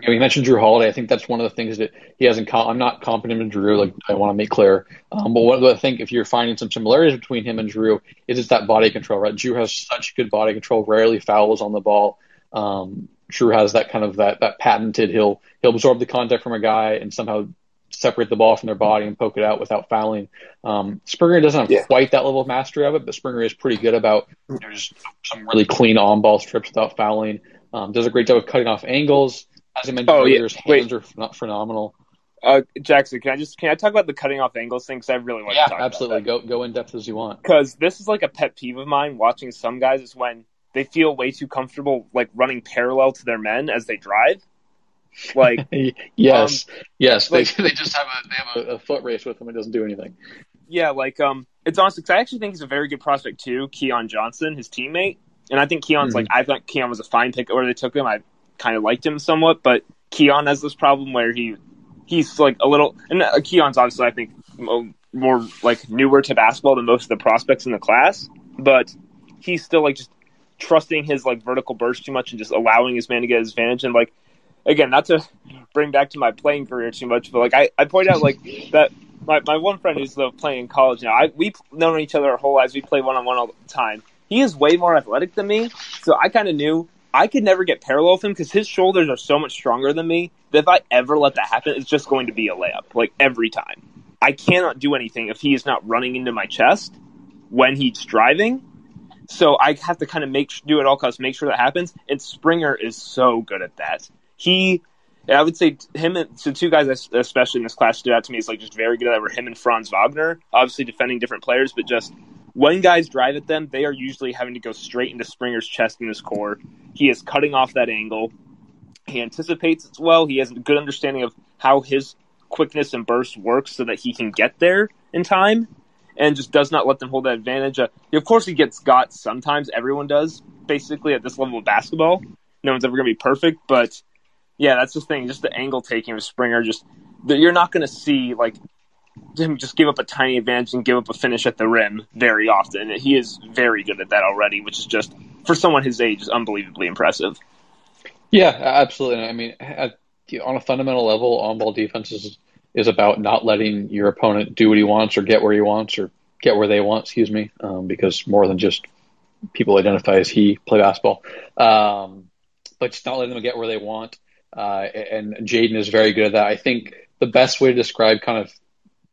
you know, mentioned Jrue Holiday. I think that's one of the things that he hasn't. Com- I'm not competent in Jrue. like I want to make clear. Um, but what I think, if you're finding some similarities between him and Jrue, is it's that body control. Right, Jrue has such good body control, rarely fouls on the ball. Um, Jrue has that kind of that that patented. He'll he'll absorb the contact from a guy and somehow separate the ball from their body and poke it out without fouling. Um, Springer doesn't have yeah. quite that level of mastery of it, but Springer is pretty good about there's some really clean on ball strips without fouling. Um, does a great job of cutting off angles. As I mentioned oh, earlier, yeah. his hands Wait. are not phenomenal. Uh, Jackson, can I just can I talk about the cutting off angles thing? Because I really want yeah, to talk absolutely. Go go in depth as you want. Because this is like a pet peeve of mine. Watching some guys is when they feel way too comfortable, like running parallel to their men as they drive. Like yes, um, yes, like, they, they just have a they have a, a, foot race with them. It doesn't do anything. Yeah, like um, it's honestly because I actually think he's a very good prospect too. Keon Johnson, his teammate, and I think Keon's mm-hmm. like I thought Keon was a fine pick where they took him. I kind of liked him somewhat, but Keon has this problem where he he's like a little and uh, Keon's obviously I think more like newer to basketball than most of the prospects in the class, but he's still like just trusting his like vertical burst too much and just allowing his man to get his advantage and like again not to bring back to my playing career too much, but like I, I point out like that my, my one friend who's uh, playing in college now, I we've known each other our whole lives. We play one on one all the time. He is way more athletic than me, so I kind of knew I could never get parallel with him because his shoulders are so much stronger than me that if I ever let that happen, it's just going to be a layup, like every time. I cannot do anything if he is not running into my chest when he's driving. So I have to kind of make do it all costs, make sure that happens. And Springer is so good at that. He, I would say him and so two guys especially in this class stood out to me is like just very good at that. Were him and Franz Wagner, obviously defending different players, but just when guys drive at them, they are usually having to go straight into Springer's chest and his core. He is cutting off that angle. He anticipates it well. He has a good understanding of how his quickness and burst works so that he can get there in time and just does not let them hold that advantage. Uh, of course, he gets got sometimes. Everyone does, basically, at this level of basketball. No one's ever going to be perfect, but yeah, that's the thing. Just the angle taking of Springer, just you're not going to see like him just give up a tiny advantage and give up a finish at the rim very often. He is very good at that already, which is just for someone his age is unbelievably impressive. Yeah, absolutely. I mean, on a fundamental level, on-ball defense is is about not letting your opponent do what he wants or get where he wants or get where they want. Excuse me, um, because more than just people identify as he play basketball, um, but just not letting them get where they want. Uh, and Jaden is very good at that. I think the best way to describe kind of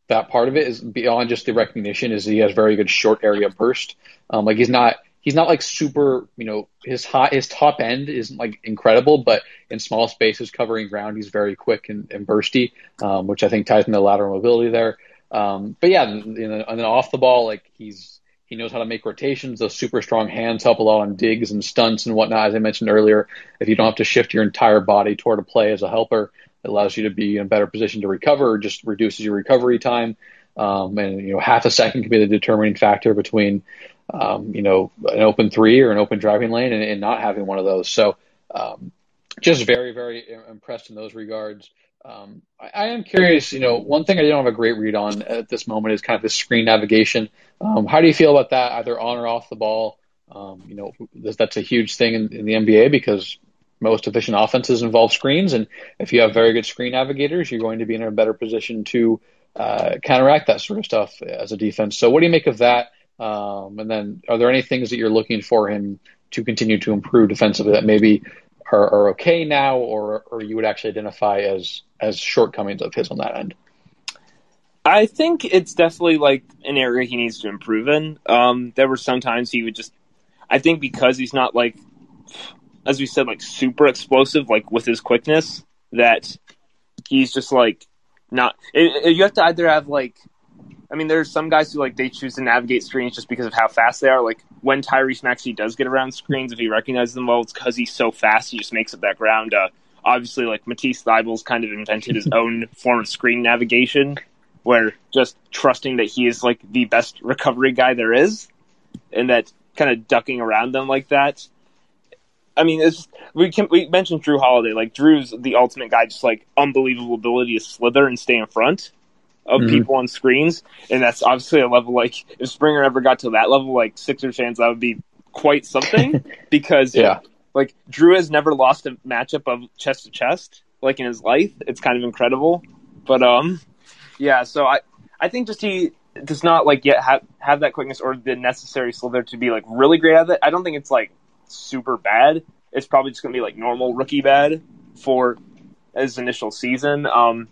that part of it is beyond just the recognition is he has very good short area burst. Um, like he's not he's not like super you know his high his top end isn't like incredible, but in small spaces covering ground he's very quick and, and bursty, um, which I think ties into lateral mobility there. Um, but yeah, and then off the ball like he's he knows how to make rotations. Those super strong hands help a lot on digs and stunts and whatnot. As I mentioned earlier, if you don't have to shift your entire body toward a play as a helper, it allows you to be in a better position to recover, just reduces your recovery time. Um, and, you know, half a second can be the determining factor between, um, you know, an open three or an open driving lane and, and not having one of those. So, um, just very, very impressed in those regards. Um, I, I, am curious, you know, one thing I don't have a great read on at this moment is kind of the screen navigation. Um, how do you feel about that, either on or off the ball? Um, you know, that's a huge thing in, in the NBA because most efficient offenses involve screens, and if you have very good screen navigators, you're going to be in a better position to uh, counteract that sort of stuff as a defense. So, what do you make of that? Um, and then, are there any things that you're looking for him to continue to improve defensively that maybe are, are okay now, or or you would actually identify as as shortcomings of his on that end? I think it's definitely like an area he needs to improve in. Um, there were some times he would just, I think because he's not like as we said, like super explosive, like with his quickness, that he's just like not. It, it, you have to either have like, I mean, there's some guys who like they choose to navigate screens just because of how fast they are. Like when Tyrese Maxey does get around screens, if he recognizes them well, it's because he's so fast. He just makes up that ground. Uh, obviously, like Matisse Thybulle's kind of invented his own form of screen navigation, where just trusting that he is like the best recovery guy there is, and that kind of ducking around them like that I mean, it's we can we mentioned Jrue Holiday. Like Jrue's the ultimate guy, just like unbelievable ability to slither and stay in front of mm-hmm. people on screens, and that's obviously a level like if Springer ever got to that level, like Sixers fans, that would be quite something because yeah, like Jrue has never lost a matchup of chest to chest like in his life. It's kind of incredible, but um, yeah. So I I think just he does not like yet have have that quickness or the necessary slither to be like really great at it. I don't think it's like super bad. It's probably just going to be like normal rookie bad for his initial season. Um,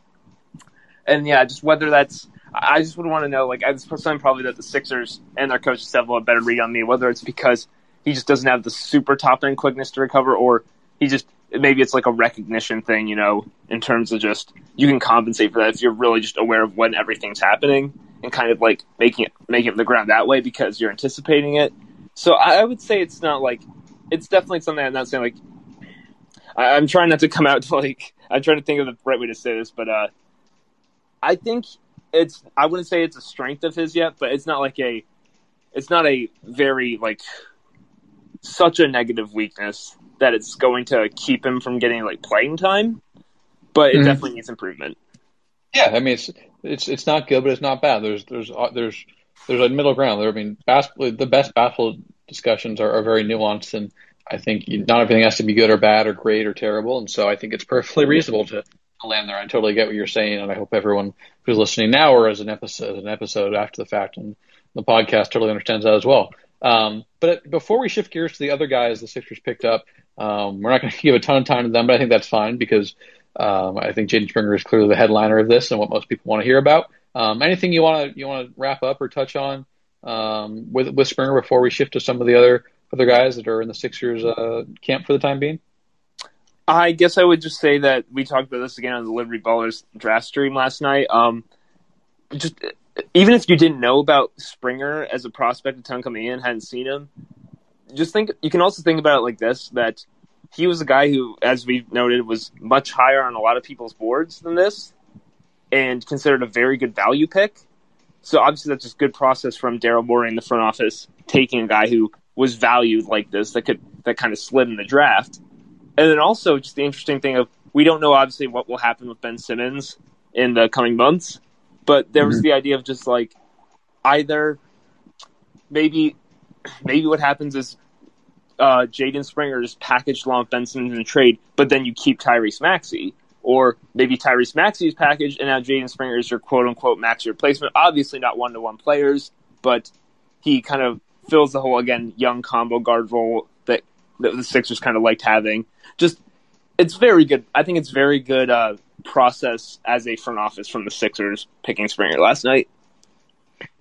and yeah, just whether that's, I just would want to know, like, it's something probably that the Sixers and their coaches have a better read on me, whether it's because he just doesn't have the super top end quickness to recover or he just, maybe it's like a recognition thing, you know, in terms of just, you can compensate for that if you're really just aware of when everything's happening and kind of like making it, making it the ground that way because you're anticipating it. So I would say it's not like it's definitely something I'm not saying like I, am trying not to come out to like I'm trying to think of the right way to say this, but uh, I think it's I wouldn't say it's a strength of his yet, but it's not like a it's not a very like such a negative weakness that it's going to keep him from getting like playing time. but it mm-hmm. definitely needs improvement. Yeah, I mean it's it's it's not good, but it's not bad. There's there's uh, there's there's a middle ground there. I mean, basketball, the best basketball discussions are, are very nuanced, and I think not everything has to be good or bad or great or terrible. And so I think it's perfectly reasonable to land there. I totally get what you're saying, and I hope everyone who's listening now or as an episode an episode after the fact and the podcast totally understands that as well. Um, but before we shift gears to the other guys the Sixers picked up, um, we're not going to give a ton of time to them, but I think that's fine because um, I think Jaden Springer is clearly the headliner of this and what most people want to hear about. Um, anything you want to you want to wrap up or touch on um, with with Springer before we shift to some of the other other guys that are in the Sixers uh, camp for the time being? I guess I would just say that we talked about this again on the Liberty Ballers draft stream last night. Um, just even if you didn't know about Springer as a prospect, a ton coming in, hadn't seen him, just think you can also think about it like this: that he was a guy who, as we noted, was much higher on a lot of people's boards than this, and considered a very good value pick. So obviously, that's just good process from Daryl Morey in the front office, taking a guy who was valued like this that could that kind of slid in the draft, and then also just the interesting thing of we don't know obviously what will happen with Ben Simmons in the coming months, but there was mm-hmm. the idea of just like either maybe maybe what happens is uh, Jaden Springer is packaged along with Ben Simmons in a trade, but then you keep Tyrese Maxey. Or maybe Tyrese Maxey is packaged, and now Jaden Springer is your quote unquote Maxey replacement. Obviously, not one to one players, but he kind of fills the whole, again, young combo guard role that, that the Sixers kind of liked having. Just, it's very good. I think it's very good uh, process as a front office from the Sixers picking Springer last night.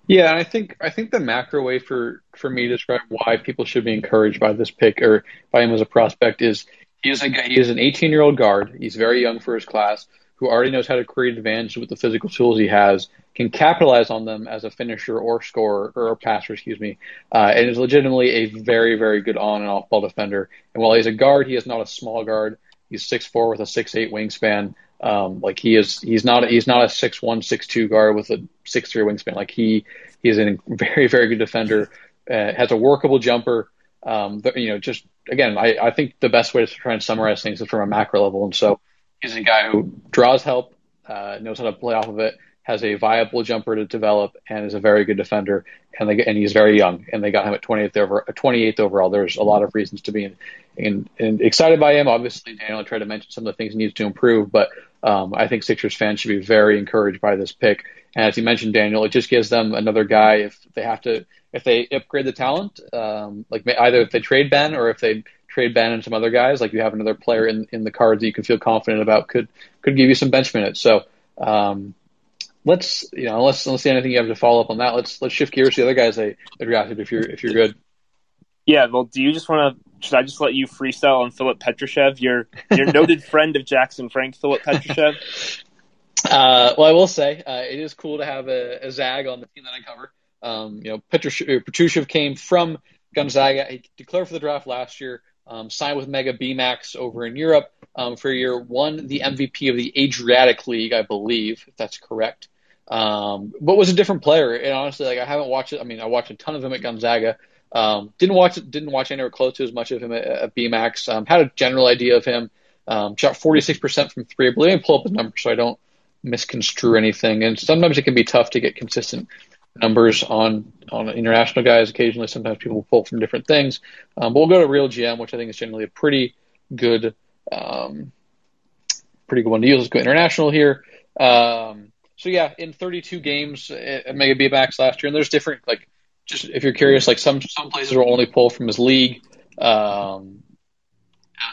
Yeah, I think I think the macro way for for me to describe why people should be encouraged by this pick or by him as a prospect is he is a he is an 18 year old guard. He's very young for his class, who already knows how to create advantage with the physical tools he has, can capitalize on them as a finisher or scorer or passer, excuse me, uh, and is legitimately a very very good on and off ball defender. And while he's a guard, he is not a small guard. He's six four with a six eight wingspan. Um, like he is, he's not, he's not a six one, six two guard with a six three wingspan. Like he, he's a very, very good defender. Uh, has a workable jumper. Um, but, you know, just again, I, I think the best way to try and summarize things is from a macro level. And so he's a guy who draws help, uh, knows how to play off of it, has a viable jumper to develop, and is a very good defender. And they, and he's very young, and they got him at 28th over 28th overall. There's a lot of reasons to be in, in, in excited by him. Obviously, Daniel tried to mention some of the things he needs to improve, but um, I think Sixers fans should be very encouraged by this pick. And as you mentioned, Daniel, it just gives them another guy if they have to, if they upgrade the talent, um, like either if they trade Ben or if they trade Ben and some other guys, like you have another player in, in the cards that you can feel confident about could could give you some bench minutes. So um, let's you know unless unless anything you have to follow up on that, let's let's shift gears to the other guys they, they drafted if you're if you're good. Yeah, well, do you just want to should I just let you freestyle on Filip Petrusev, your your noted friend of Jackson Frank, Filip Petrusev? Uh, well, I will say uh, it is cool to have a, a, Zag on the team that I cover. Um, you know, Petrusev, Petrusev came from Gonzaga. He declared for the draft last year. Um, signed with Mega Bemax over in Europe um, for a year. Won the MVP of the Adriatic League, I believe, if that's correct. Um, but was a different player. And honestly, like I haven't watched it. I mean, I watched a ton of him at Gonzaga. Um, didn't watch didn't watch anywhere close to as much of him at, at Bemax. Um, had a general idea of him. Um, shot 46% from three. I believe me pull up his number so I don't misconstrue anything. And sometimes it can be tough to get consistent numbers on on international guys. Occasionally, sometimes people pull from different things. Um, but we'll go to Real GM, which I think is generally a pretty good, um, pretty good one to use. Let's go international here. Um, so yeah, in 32 games at Mega Bemax last year, and there's different like just if you're curious, like some some places will only pull from his league. Um,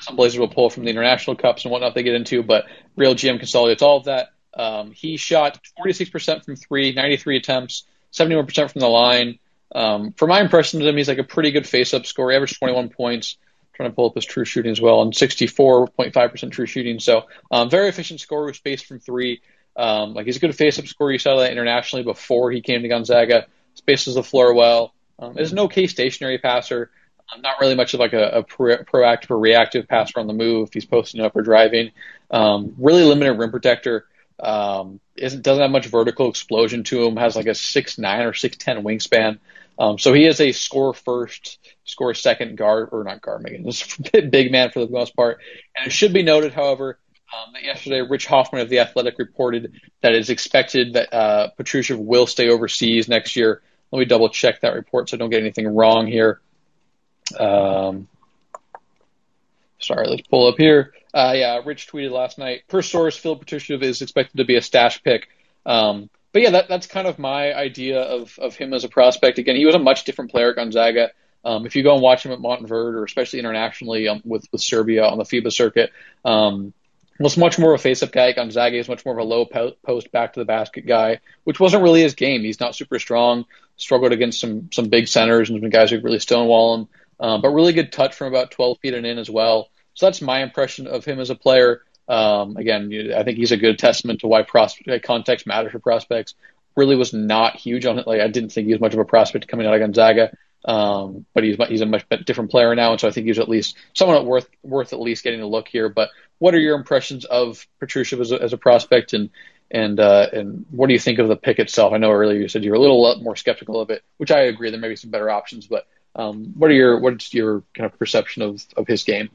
some places will pull from the international cups and whatnot they get into, but Real GM consolidates all of that. Um, he shot 46% from three, 93 attempts, 71% from the line. Um, for my impression of him, he's like a pretty good face-up score. He averaged 21 points. Trying to pull up his true shooting as well, and 64.5% true shooting. So um, very efficient scorer with space from three. Um, like he's a good face-up scorer. You saw that internationally before he came to Gonzaga spaces the floor well. Um, is an okay stationary passer. Um, not really much of like a, a pro- proactive or reactive passer on the move. He's posting up or driving. Um, really limited rim protector. Um, isn't doesn't have much vertical explosion to him. Has like a six nine or six ten wingspan. Um, so he is a score first, score second guard or not guard, Megan, big man for the most part. And it should be noted, however, Um, that yesterday, Rich Hofmann of The Athletic reported that it's expected that uh, Petrusev will stay overseas next year. Let me double check that report so I don't get anything wrong here. Um, sorry, let's pull up here. Uh, yeah, Rich tweeted last night. Per source, Phil Petrusev is expected to be a stash pick. Um, but yeah, that, that's kind of my idea of, of him as a prospect. Again, he was a much different player at Gonzaga. Um, if you go and watch him at Montverde or especially internationally um, with, with Serbia on the FIBA circuit, um, was much more of a face-up guy. Gonzaga is much more of a low post back to the basket guy, which wasn't really his game. He's not super strong. Struggled against some some big centers and some guys who really stonewall him. Um, but really good touch from about 12 feet and in as well. So that's my impression of him as a player. Um, again, I think he's a good testament to why prospect, context matters for prospects. Really was not huge on it. Like I didn't think he was much of a prospect coming out of Gonzaga. Um, but he's he's a much different player now, and so I think he's at least somewhat worth worth at least getting a look here. But what are your impressions of Petrusev as a, as a prospect, and and uh, and what do you think of the pick itself? I know earlier you said you were a little more skeptical of it, which I agree. There may be some better options, but um, what are your what's your kind of perception of of his game?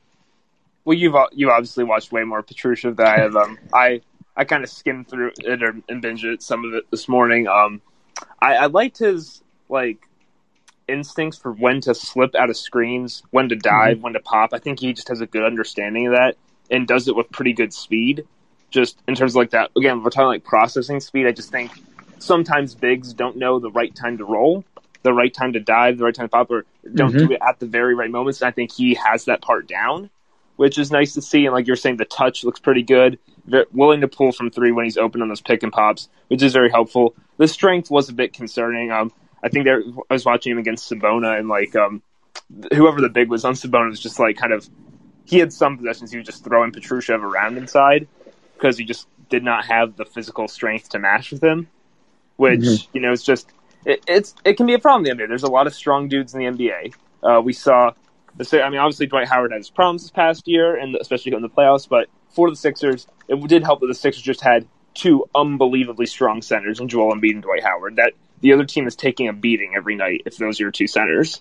Well, you've you obviously watched way more Petrusev than I have. Um, I I kind of skimmed through it or, and binged it some of it this morning. Um, I, I liked his like instincts for when to slip out of screens, when to dive, mm-hmm. when to pop. I think he just has a good understanding of that and does it with pretty good speed. Just in terms of like that, again, we're talking like processing speed. I just think sometimes bigs don't know the right time to roll, the right time to dive, the right time to pop, or don't mm-hmm. do it at the very right moments. And I think he has that part down, which is nice to see. And like you're saying, the touch looks pretty good. Very willing to pull from three when he's open on those pick and pops, which is very helpful. The strength was a bit concerning. Um, I think there, I was watching him against Sabona and like um, whoever the big was on Sabona was just like kind of he had some possessions he was just throwing Petrusev around inside because he just did not have the physical strength to match with him, which mm-hmm. you know it's just it, it's it can be a problem in the NBA. There's a lot of strong dudes in the NBA. Uh, we saw, I mean, obviously Dwight Howard had his problems this past year, and especially in the playoffs. But for the Sixers, it did help that the Sixers just had two unbelievably strong centers in Joel Embiid and Dwight Howard. That the other team is taking a beating every night if those are your two centers.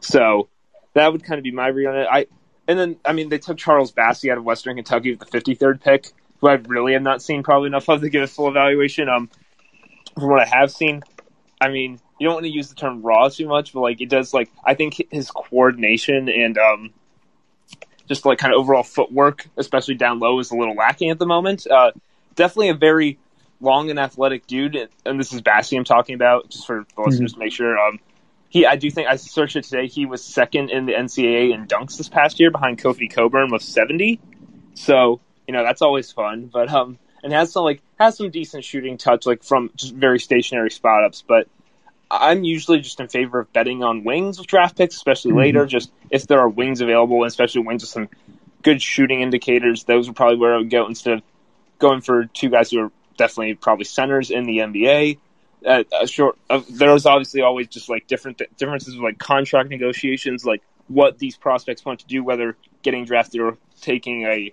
So that would kind of be my read on it. I and then I mean they took Charles Bassey out of Western Kentucky with the 53rd pick, who I really have not seen probably enough of to give a full evaluation. Um, from what I have seen, I mean you don't want to use the term raw too much, but like it does like I think his coordination and um just like kind of overall footwork, especially down low, is a little lacking at the moment. Uh, definitely a very long and athletic dude, and this is Bassey I'm talking about, just for the listeners mm-hmm. to make sure. Um, he, I do think I searched it today. He was second in the NCAA in dunks this past year, behind Kofi Cockburn with 70. So you know that's always fun, but um, and has some like has some decent shooting touch, like from just very stationary spot ups. But I'm usually just in favor of betting on wings with draft picks, especially mm-hmm. later. Just if there are wings available, and especially wings with some good shooting indicators, those are probably where I would go instead of going for two guys who are definitely probably centers in the NBA. Uh, a short, uh, there's obviously always just like different th- differences with like contract negotiations, like what these prospects want to do, whether getting drafted or taking a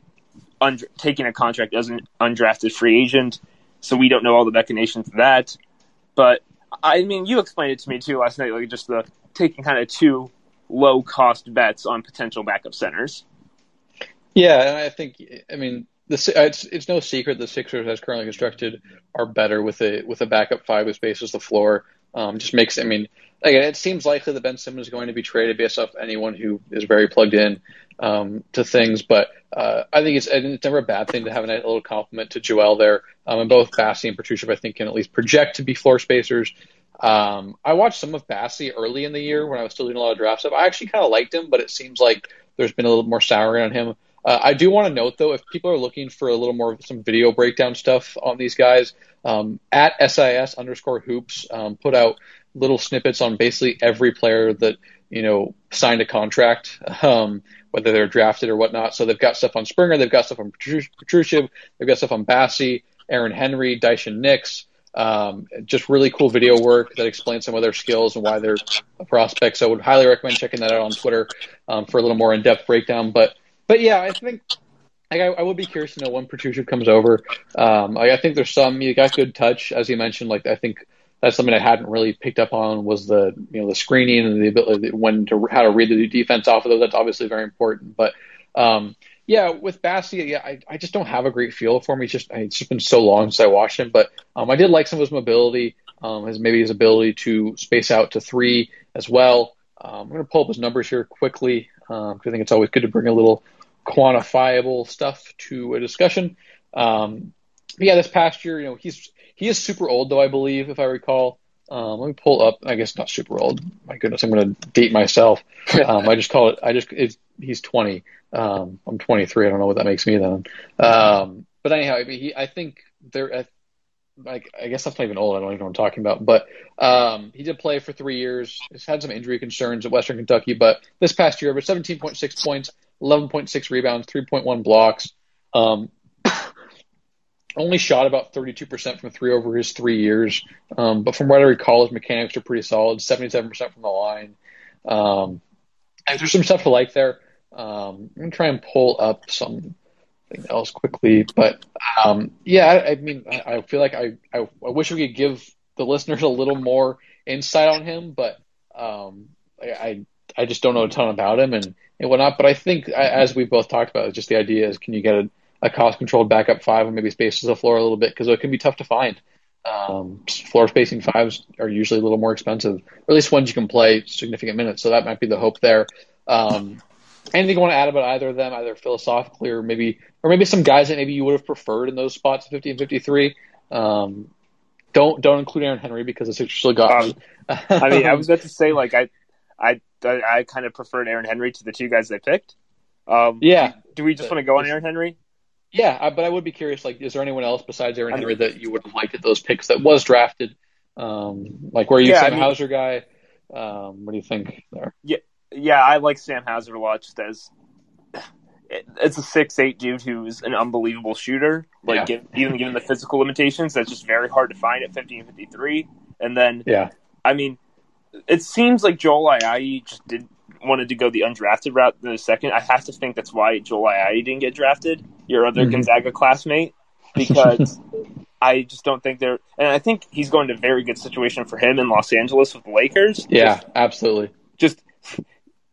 un- taking a contract as an undrafted free agent. So we don't know all the machinations of that. But I mean, you explained it to me too last night, like just the taking kind of two low cost bets on potential backup centers. Yeah, and I think I mean the uh, it's it's no secret the Sixers as currently constructed are better with a with a backup five who spaces the floor. Um, just makes I mean again it seems likely that Ben Simmons is going to be traded based off anyone who is very plugged in um, to things, but uh, I think it's it's never a bad thing to have a little complement to Joel there. Um, and both Bassey and Petrusev I think can at least project to be floor spacers. Um, I watched some of Bassey early in the year when I was still doing a lot of draft stuff. I actually kind of liked him, but it seems like there's been a little more souring on him. Uh, I do want to note though, if people are looking for a little more of some video breakdown stuff on these guys, um, at SIS underscore hoops um, put out little snippets on basically every player that you know signed a contract, um, whether they're drafted or whatnot. So they've got stuff on Springer, they've got stuff on Petrusev, they've got stuff on Bassey, Aaron Henry, Daishen Nix. Um, just really cool video work that explains some of their skills and why they're a prospect. So I would highly recommend checking that out on Twitter um, for a little more in-depth breakdown. But but yeah, I think like, I, I would be curious to know when Petrusev comes over. Um, like, I think there's some you got good touch, as you mentioned. Like I think that's something I hadn't really picked up on was the you know the screening and the ability when to how to read the defense off of those. That's obviously very important. But um, yeah, with Bassey, yeah, I, I just don't have a great feel for him. He's just it's just been so long since I watched him, but um, I did like some of his mobility, um, his maybe his ability to space out to three as well. Um, I'm going to pull up his numbers here quickly because um, I think it's always good to bring a little quantifiable stuff to a discussion. Um, yeah, this past year, you know, he's he is super old though, I believe, if I recall. Um, let me pull up. I guess not super old. My goodness, I'm going to date myself. Um, I just call it. I just he's 20. Um, I'm 23. I don't know what that makes me then. Um, but anyhow, I, mean, he, I think there. Like I guess that's not even old. I don't even know what I'm talking about. But um, he did play for three years. He's had some injury concerns at Western Kentucky, but this past year, but 17.6 points, 11.6 rebounds, 3.1 blocks. Um, only shot about 32% from three over his three years. Um, but from what I recall, his mechanics are pretty solid, 77% from the line. Um, there's some stuff to like there. Um, I'm going to try and pull up something else quickly. But um, yeah, I, I mean, I, I, feel like I, I, I, wish we could give the listeners a little more insight on him, but um, I, I just don't know a ton about him and, and whatnot. But I think, as we both talked about, just the idea is can you get a a cost controlled backup five and maybe spaces the floor a little bit because it can be tough to find. Um, floor spacing fives are usually a little more expensive, or at least ones you can play significant minutes. So that might be the hope there. Um, anything you want to add about either of them, either philosophically or maybe, or maybe some guys that maybe you would have preferred in those spots, 50 and 53. Um, don't don't include Aaron Henry because the Sixers still got. Um, I mean, I was about to say like I, I, I, I kind of preferred Aaron Henry to the two guys they picked. Um, yeah. Do we just want to go on Aaron Henry? Yeah, I, but I would be curious. Like, is there anyone else besides Aaron Henry that you would have liked at those picks that was drafted? Um, like, were you yeah, Sam I mean, Hauser guy? Um, what do you think there? Yeah, yeah, I like Sam Hauser a lot. Just as it's a six eight dude who's an unbelievable shooter. Like, yeah. even given the physical limitations, that's just very hard to find at fifty and fifty three. And then, yeah, I mean, it seems like Joel Ayayi just did wanted to go the undrafted route in a second. I have to think that's why Joel Ayayi didn't get drafted, your other mm-hmm. Gonzaga classmate, because I just don't think they're. And I think he's going to a very good situation for him in Los Angeles with the Lakers. Yeah, just, absolutely. Just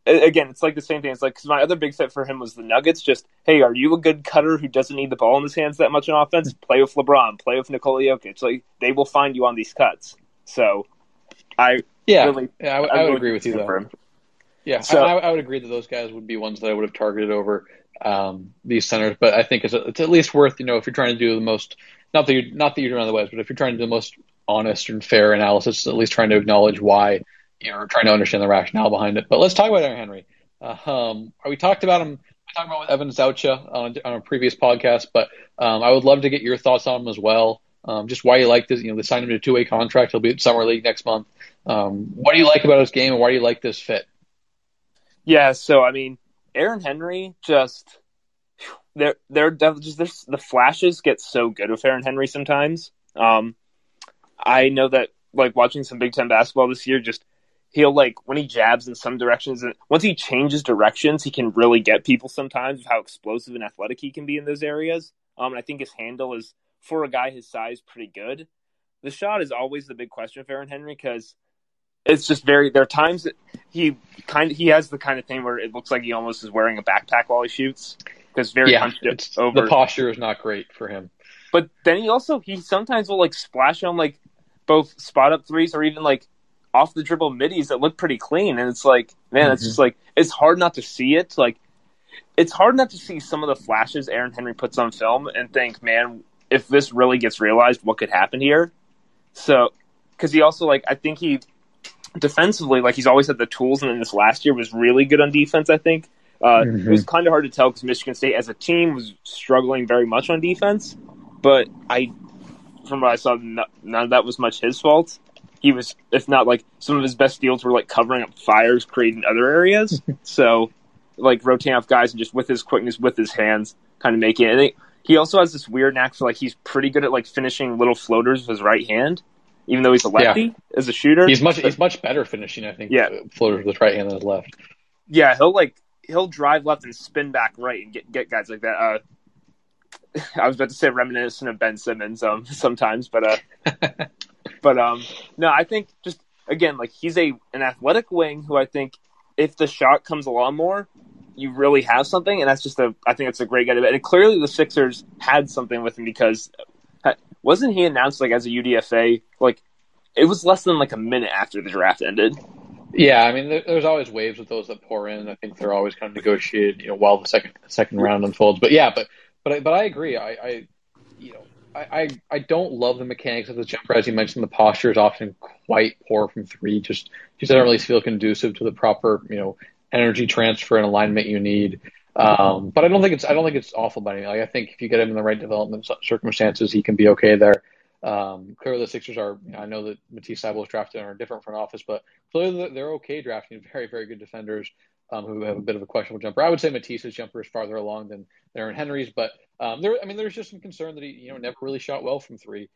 again, it's like the same thing. It's like because my other big fit for him was the Nuggets. Just hey, are you a good cutter who doesn't need the ball in his hands that much in offense? Play with LeBron. Play with Nikola Jokic. Like they will find you on these cuts. So, I yeah, really, yeah, I, I would agree with you though. Yeah, so, I, I, would agree that those guys would be ones that I would have targeted over um, these centers. But I think it's, it's at least worth you know if you're trying to do the most not that you're not that you're doing otherwise, but if you're trying to do the most honest and fair analysis, at least trying to acknowledge why you know, trying to understand the rationale behind it. But let's talk about Aaron Henry. Uh, um, we talked about him. We talked about with Evan Zaucha on, on a previous podcast, but um, I would love to get your thoughts on him as well. Um, just why you like this. You know, they signed him to a two-way contract. He'll be at summer league next month. Um, what do you like about his game, and why do you like this fit? Yeah, so I mean, Aaron Henry just they're they're just there's, the flashes get so good with Aaron Henry sometimes. Um, I know that like watching some Big Ten basketball this year, just he'll like when he jabs in some directions, and once he changes directions, he can really get people sometimes. Of how explosive and athletic he can be in those areas. Um, and I think his handle is for a guy his size pretty good. The shot is always the big question for Aaron Henry because it's just very. There are times that he kind of he has the kind of thing where it looks like he almost is wearing a backpack while he shoots because very yeah, over. The posture is not great for him. But then he also he sometimes will like splash on like both spot up threes or even like off the dribble middies that look pretty clean, and it's like man, mm-hmm. it's just like it's hard not to see it. Like it's hard not to see some of the flashes Aaron Henry puts on film and think, man, if this really gets realized, what could happen here? So because he also like I think he defensively, like he's always had the tools, and then this last year was really good on defense. I think uh, mm-hmm. it was kind of hard to tell because Michigan State as a team was struggling very much on defense. But I, from what I saw, none of that was much his fault. He was, if not like some of his best deals were like covering up fires, creating other areas. so, like rotating off guys and just with his quickness, with his hands, kind of making it. he also has this weird knack for like he's pretty good at like finishing little floaters with his right hand even though he's a lefty yeah. as a shooter. He's much he's much better finishing, I think. Yeah, floaters with right hand than his left. Yeah, he'll like he'll drive left and spin back right and get get guys like that. Uh, I was about to say reminiscent of Ben Simmons um, sometimes, but uh, but um, no, I think just again like he's a an athletic wing who I think if the shot comes along more, you really have something, and that's just a. I think that's a great guy. And clearly, the Sixers had something with him because wasn't he announced like as a UDFA? Like it was less than like a minute after the draft ended. Yeah, I mean, there's always waves of those that pour in. I think they're always kind of negotiated, you know, while the second second round unfolds. But yeah, but but but I agree. I, I you know, I, I I don't love the mechanics of the jumper, as you mentioned. The posture is often quite poor from three. Just just I don't really feel conducive to the proper, you know, energy transfer and alignment you need. Um, but I don't think it's I don't think it's awful by any. Like I think if you get him in the right development circumstances, he can be okay there. Um, clearly, the Sixers are. I know that Matisse Thybulle was drafted in a different front office, but clearly they're okay drafting very, very good defenders um, who have a bit of a questionable jumper. I would say Matisse's jumper is farther along than Aaron Henry's, but um, there. I mean, there's just some concern that he, you know, never really shot well from three,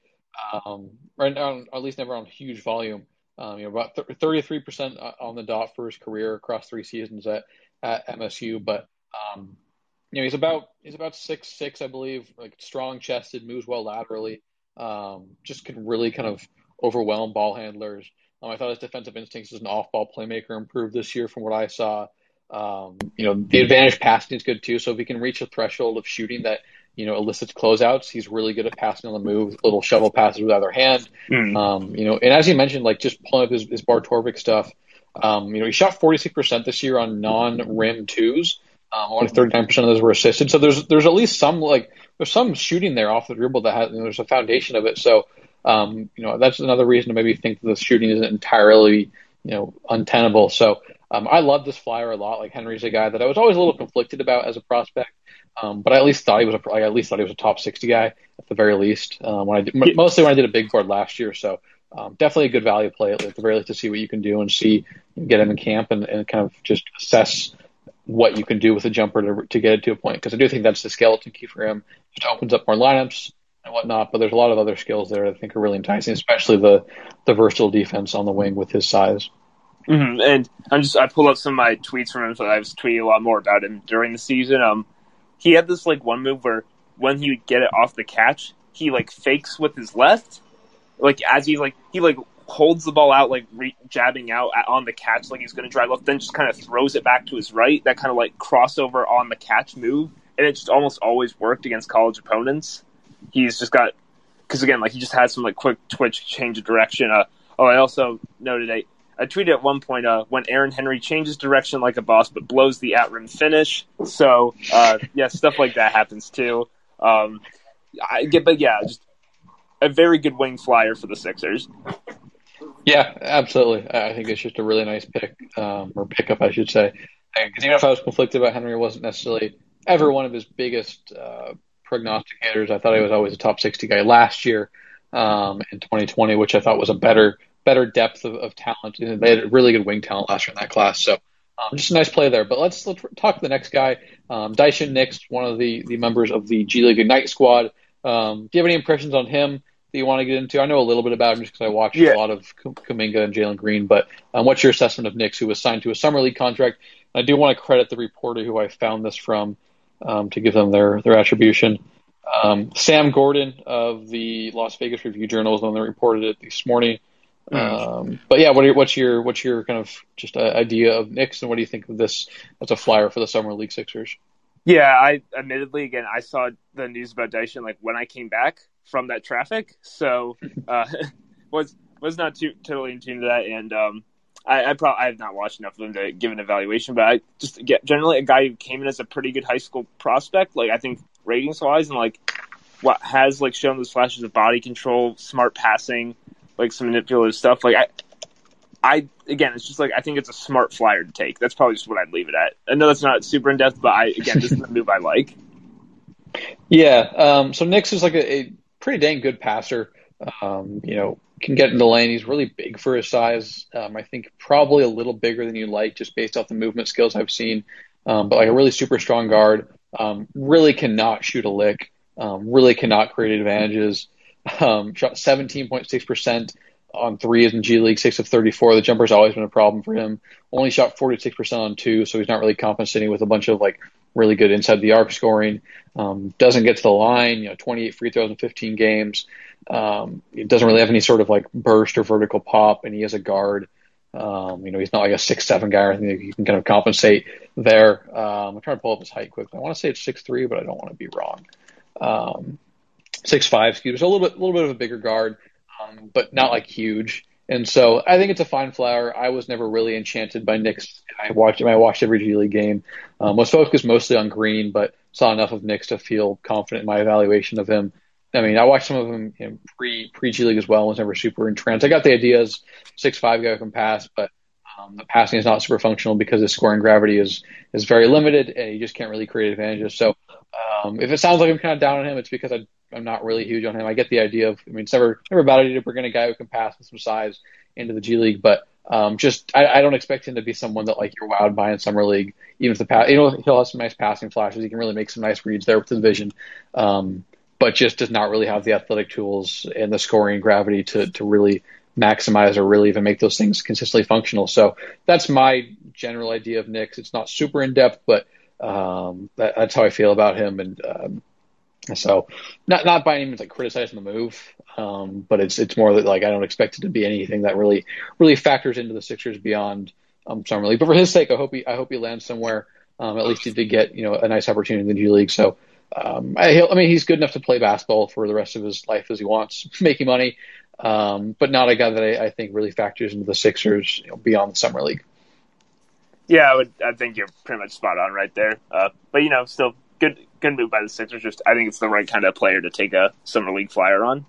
um, or, or at least never on huge volume. Um, you know, about 33% on the dot for his career across three seasons at, at MSU, but um, you know, he's about he's about six six, I believe, like strong chested, moves well laterally. Um, just can really kind of overwhelm ball handlers. Um, I thought his defensive instincts as an off-ball playmaker improved this year from what I saw. Um, you know, the advantage passing is good too. So if he can reach a threshold of shooting that you know elicits closeouts, he's really good at passing on the move, little shovel passes with either hand. Mm. Um, you know, and as you mentioned, like just pulling up his, his Bart Torvik stuff. Um, you know, he shot 46% this year on non-rim twos. Um, only 39% of those were assisted. So there's there's at least some like there's some shooting there off the dribble that has there's a foundation of it. So um, you know that's another reason to maybe think that the shooting isn't entirely you know untenable. So um, I love this flyer a lot. Like Henry's a guy that I was always a little conflicted about as a prospect, um, but I at least thought he was a I at least thought he was a top 60 guy at the very least. Um, when I did, mostly when I did a big board last year. So um, definitely a good value play at the very least to see what you can do and see get him in camp and, and kind of just assess what you can do with a jumper to, to get it to a point. Because I do think that's the skeleton key for him. It opens up more lineups and whatnot. But there's a lot of other skills there I think are really enticing, especially the the versatile defense on the wing with his size. Mm-hmm. And I'm just I pulled up some of my tweets from him, so I was tweeting a lot more about him during the season. Um, he had this like one move where when he would get it off the catch, he like fakes with his left, like as he like he like holds the ball out, like re- jabbing out at, on the catch, like he's going to drive left, then just kind of throws it back to his right. That kind of like crossover on the catch move, and it just almost always worked against college opponents. He's just got because again, like he just had some like quick twitch change of direction. Uh, oh, I also noted I, I tweeted at one point uh, when Aaron Henry changes direction like a boss, but blows the at rim finish. So uh, yeah, stuff like that happens too. Um, I get, but yeah, just a very good wing flyer for the Sixers. Yeah, absolutely. I think it's just a really nice pick um, or pickup, I should say. Because even if I was conflicted about Henry, wasn't necessarily ever one of his biggest uh, prognosticators. I thought he was always a top 60 guy last year um, in 2020, which I thought was a better better depth of, of talent. They had a really good wing talent last year in that class. So um, just a nice play there. But let's, let's talk to the next guy, um, Nix, one of the, the members of the G League Ignite squad. Um, do you have any impressions on him? that you want to get into? I know a little bit about him just because I watched yeah. a lot of Kuminga and Jalen Green, but um, what's your assessment of Nix, who was signed to a summer league contract? I do want to credit the reporter who I found this from um, to give them their their attribution. Um, Sam Gordon of the Las Vegas Review Journal is the one that reported it this morning. Mm. but yeah, what are, what's your what's your kind of just uh, idea of Nix, and what do you think of this as a flyer for the summer league Sixers? Yeah, I admittedly again I saw the news about Daishen like when I came back from that traffic, so uh, was was not too totally in tune to that, and um, I, I probably I have not watched enough of him to give an evaluation, but I just get generally a guy who came in as a pretty good high school prospect, like I think ratings wise, and like what has like shown those flashes of body control, smart passing, like some manipulative stuff. Like I, I again, it's just like I think it's a smart flyer to take. That's probably just what I'd leave it at. I know that's not super in depth, but I again, this is the move I like. Yeah. Um, so Nix is like a, a, pretty dang good passer. Um, you know, can get in the lane. He's really big for his size. Um, I think probably a little bigger than you like, just based off the movement skills I've seen. Um, but like a really super strong guard. Um, really cannot shoot a lick. Um, really cannot create advantages. Um, shot 17.6 percent on threes in G League, six of 34. The jumper's always been a problem for him. Only shot 46% on two, so he's not really compensating with a bunch of like really good inside the arc scoring. Um, doesn't get to the line, you know, 28 free throws in 15 games. Um, he doesn't really have any sort of like burst or vertical pop, and he is a guard. Um, you know, he's not like a six seven guy or anything. He can kind of compensate there. Um, I'm trying to pull up his height quickly. I want to say it's six three, but I don't want to be wrong. Um, six five, excuse me. So a little bit, a little bit of a bigger guard, um, but not like huge. And so I think it's a fine flower. I was never really enchanted by Nix. I watched him. I watched every G League game. Um, was focused mostly on Green, but saw enough of Nix to feel confident in my evaluation of him. I mean, I watched some of them you know, pre pre G League as well. Was never super entrenched. I got the ideas. Six five guy can pass, but um, the passing is not super functional because his scoring gravity is is very limited, and he just can't really create advantages. So, um, if it sounds like I'm kind of down on him, it's because I, I'm not really huge on him. I get the idea of. I mean, it's never never bad idea to bring in a guy who can pass with some size into the G League, but um, just I, I don't expect him to be someone that like you're wowed by in summer league. Even if the pass, you know, he'll have some nice passing flashes. He can really make some nice reads there with his vision. Um, but just does not really have the athletic tools and the scoring gravity to to really maximize or really even make those things consistently functional. So that's my general idea of Nix. It's not super in depth, but um, that, that's how I feel about him. And um, so not not by any means like criticizing the move, um, but it's it's more that like I don't expect it to be anything that really really factors into the Sixers beyond um, summer league. But for his sake, I hope he I hope he lands somewhere. Um, at least he did get you know a nice opportunity in the G League. So um, I, I mean, he's good enough to play basketball for the rest of his life as he wants, making money, um, but not a guy that I, I think really factors into the Sixers you know, beyond the summer league. Yeah, I would. I think you're pretty much spot on right there. Uh, but you know, still good, good move by the Sixers. Just I think it's the right kind of player to take a summer league flyer on.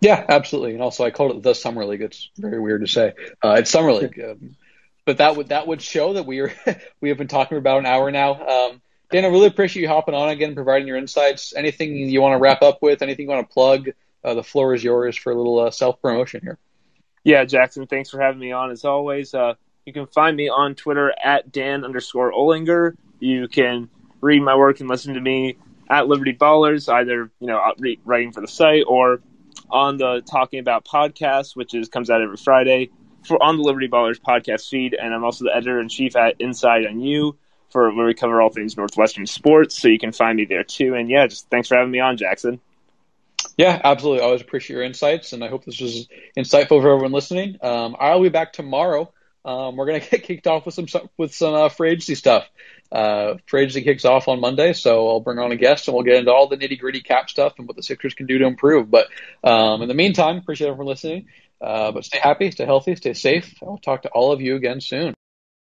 Yeah, absolutely. And also, I called it the summer league. It's very weird to say. Uh, it's summer league, um, but that would that would show that we are we have been talking about an hour now. Dan, I really appreciate you hopping on again, providing your insights. Anything you want to wrap up with? Anything you want to plug? Uh, the floor is yours for a little uh, self promotion here. Yeah, Jackson, thanks for having me on as always. Uh, you can find me on Twitter at Dan underscore Olinger. You can read my work and listen to me at Liberty Ballers, either you know writing for the site or on the Talking About podcast, which is comes out every Friday for on the Liberty Ballers podcast feed. And I'm also the editor in chief at Inside NU for where we cover all things Northwestern sports. So you can find me there too. And yeah, just thanks for having me on, Jackson. Yeah, absolutely. I always appreciate your insights, and I hope this was insightful for everyone listening. Um, I'll be back tomorrow. Um, we're gonna get kicked off with some with some uh, free agency stuff. Uh, free agency kicks off on Monday, so I'll bring on a guest and we'll get into all the nitty gritty cap stuff and what the Sixers can do to improve. But um, in the meantime, appreciate everyone listening. Uh, but stay happy, stay healthy, stay safe. I'll talk to all of you again soon.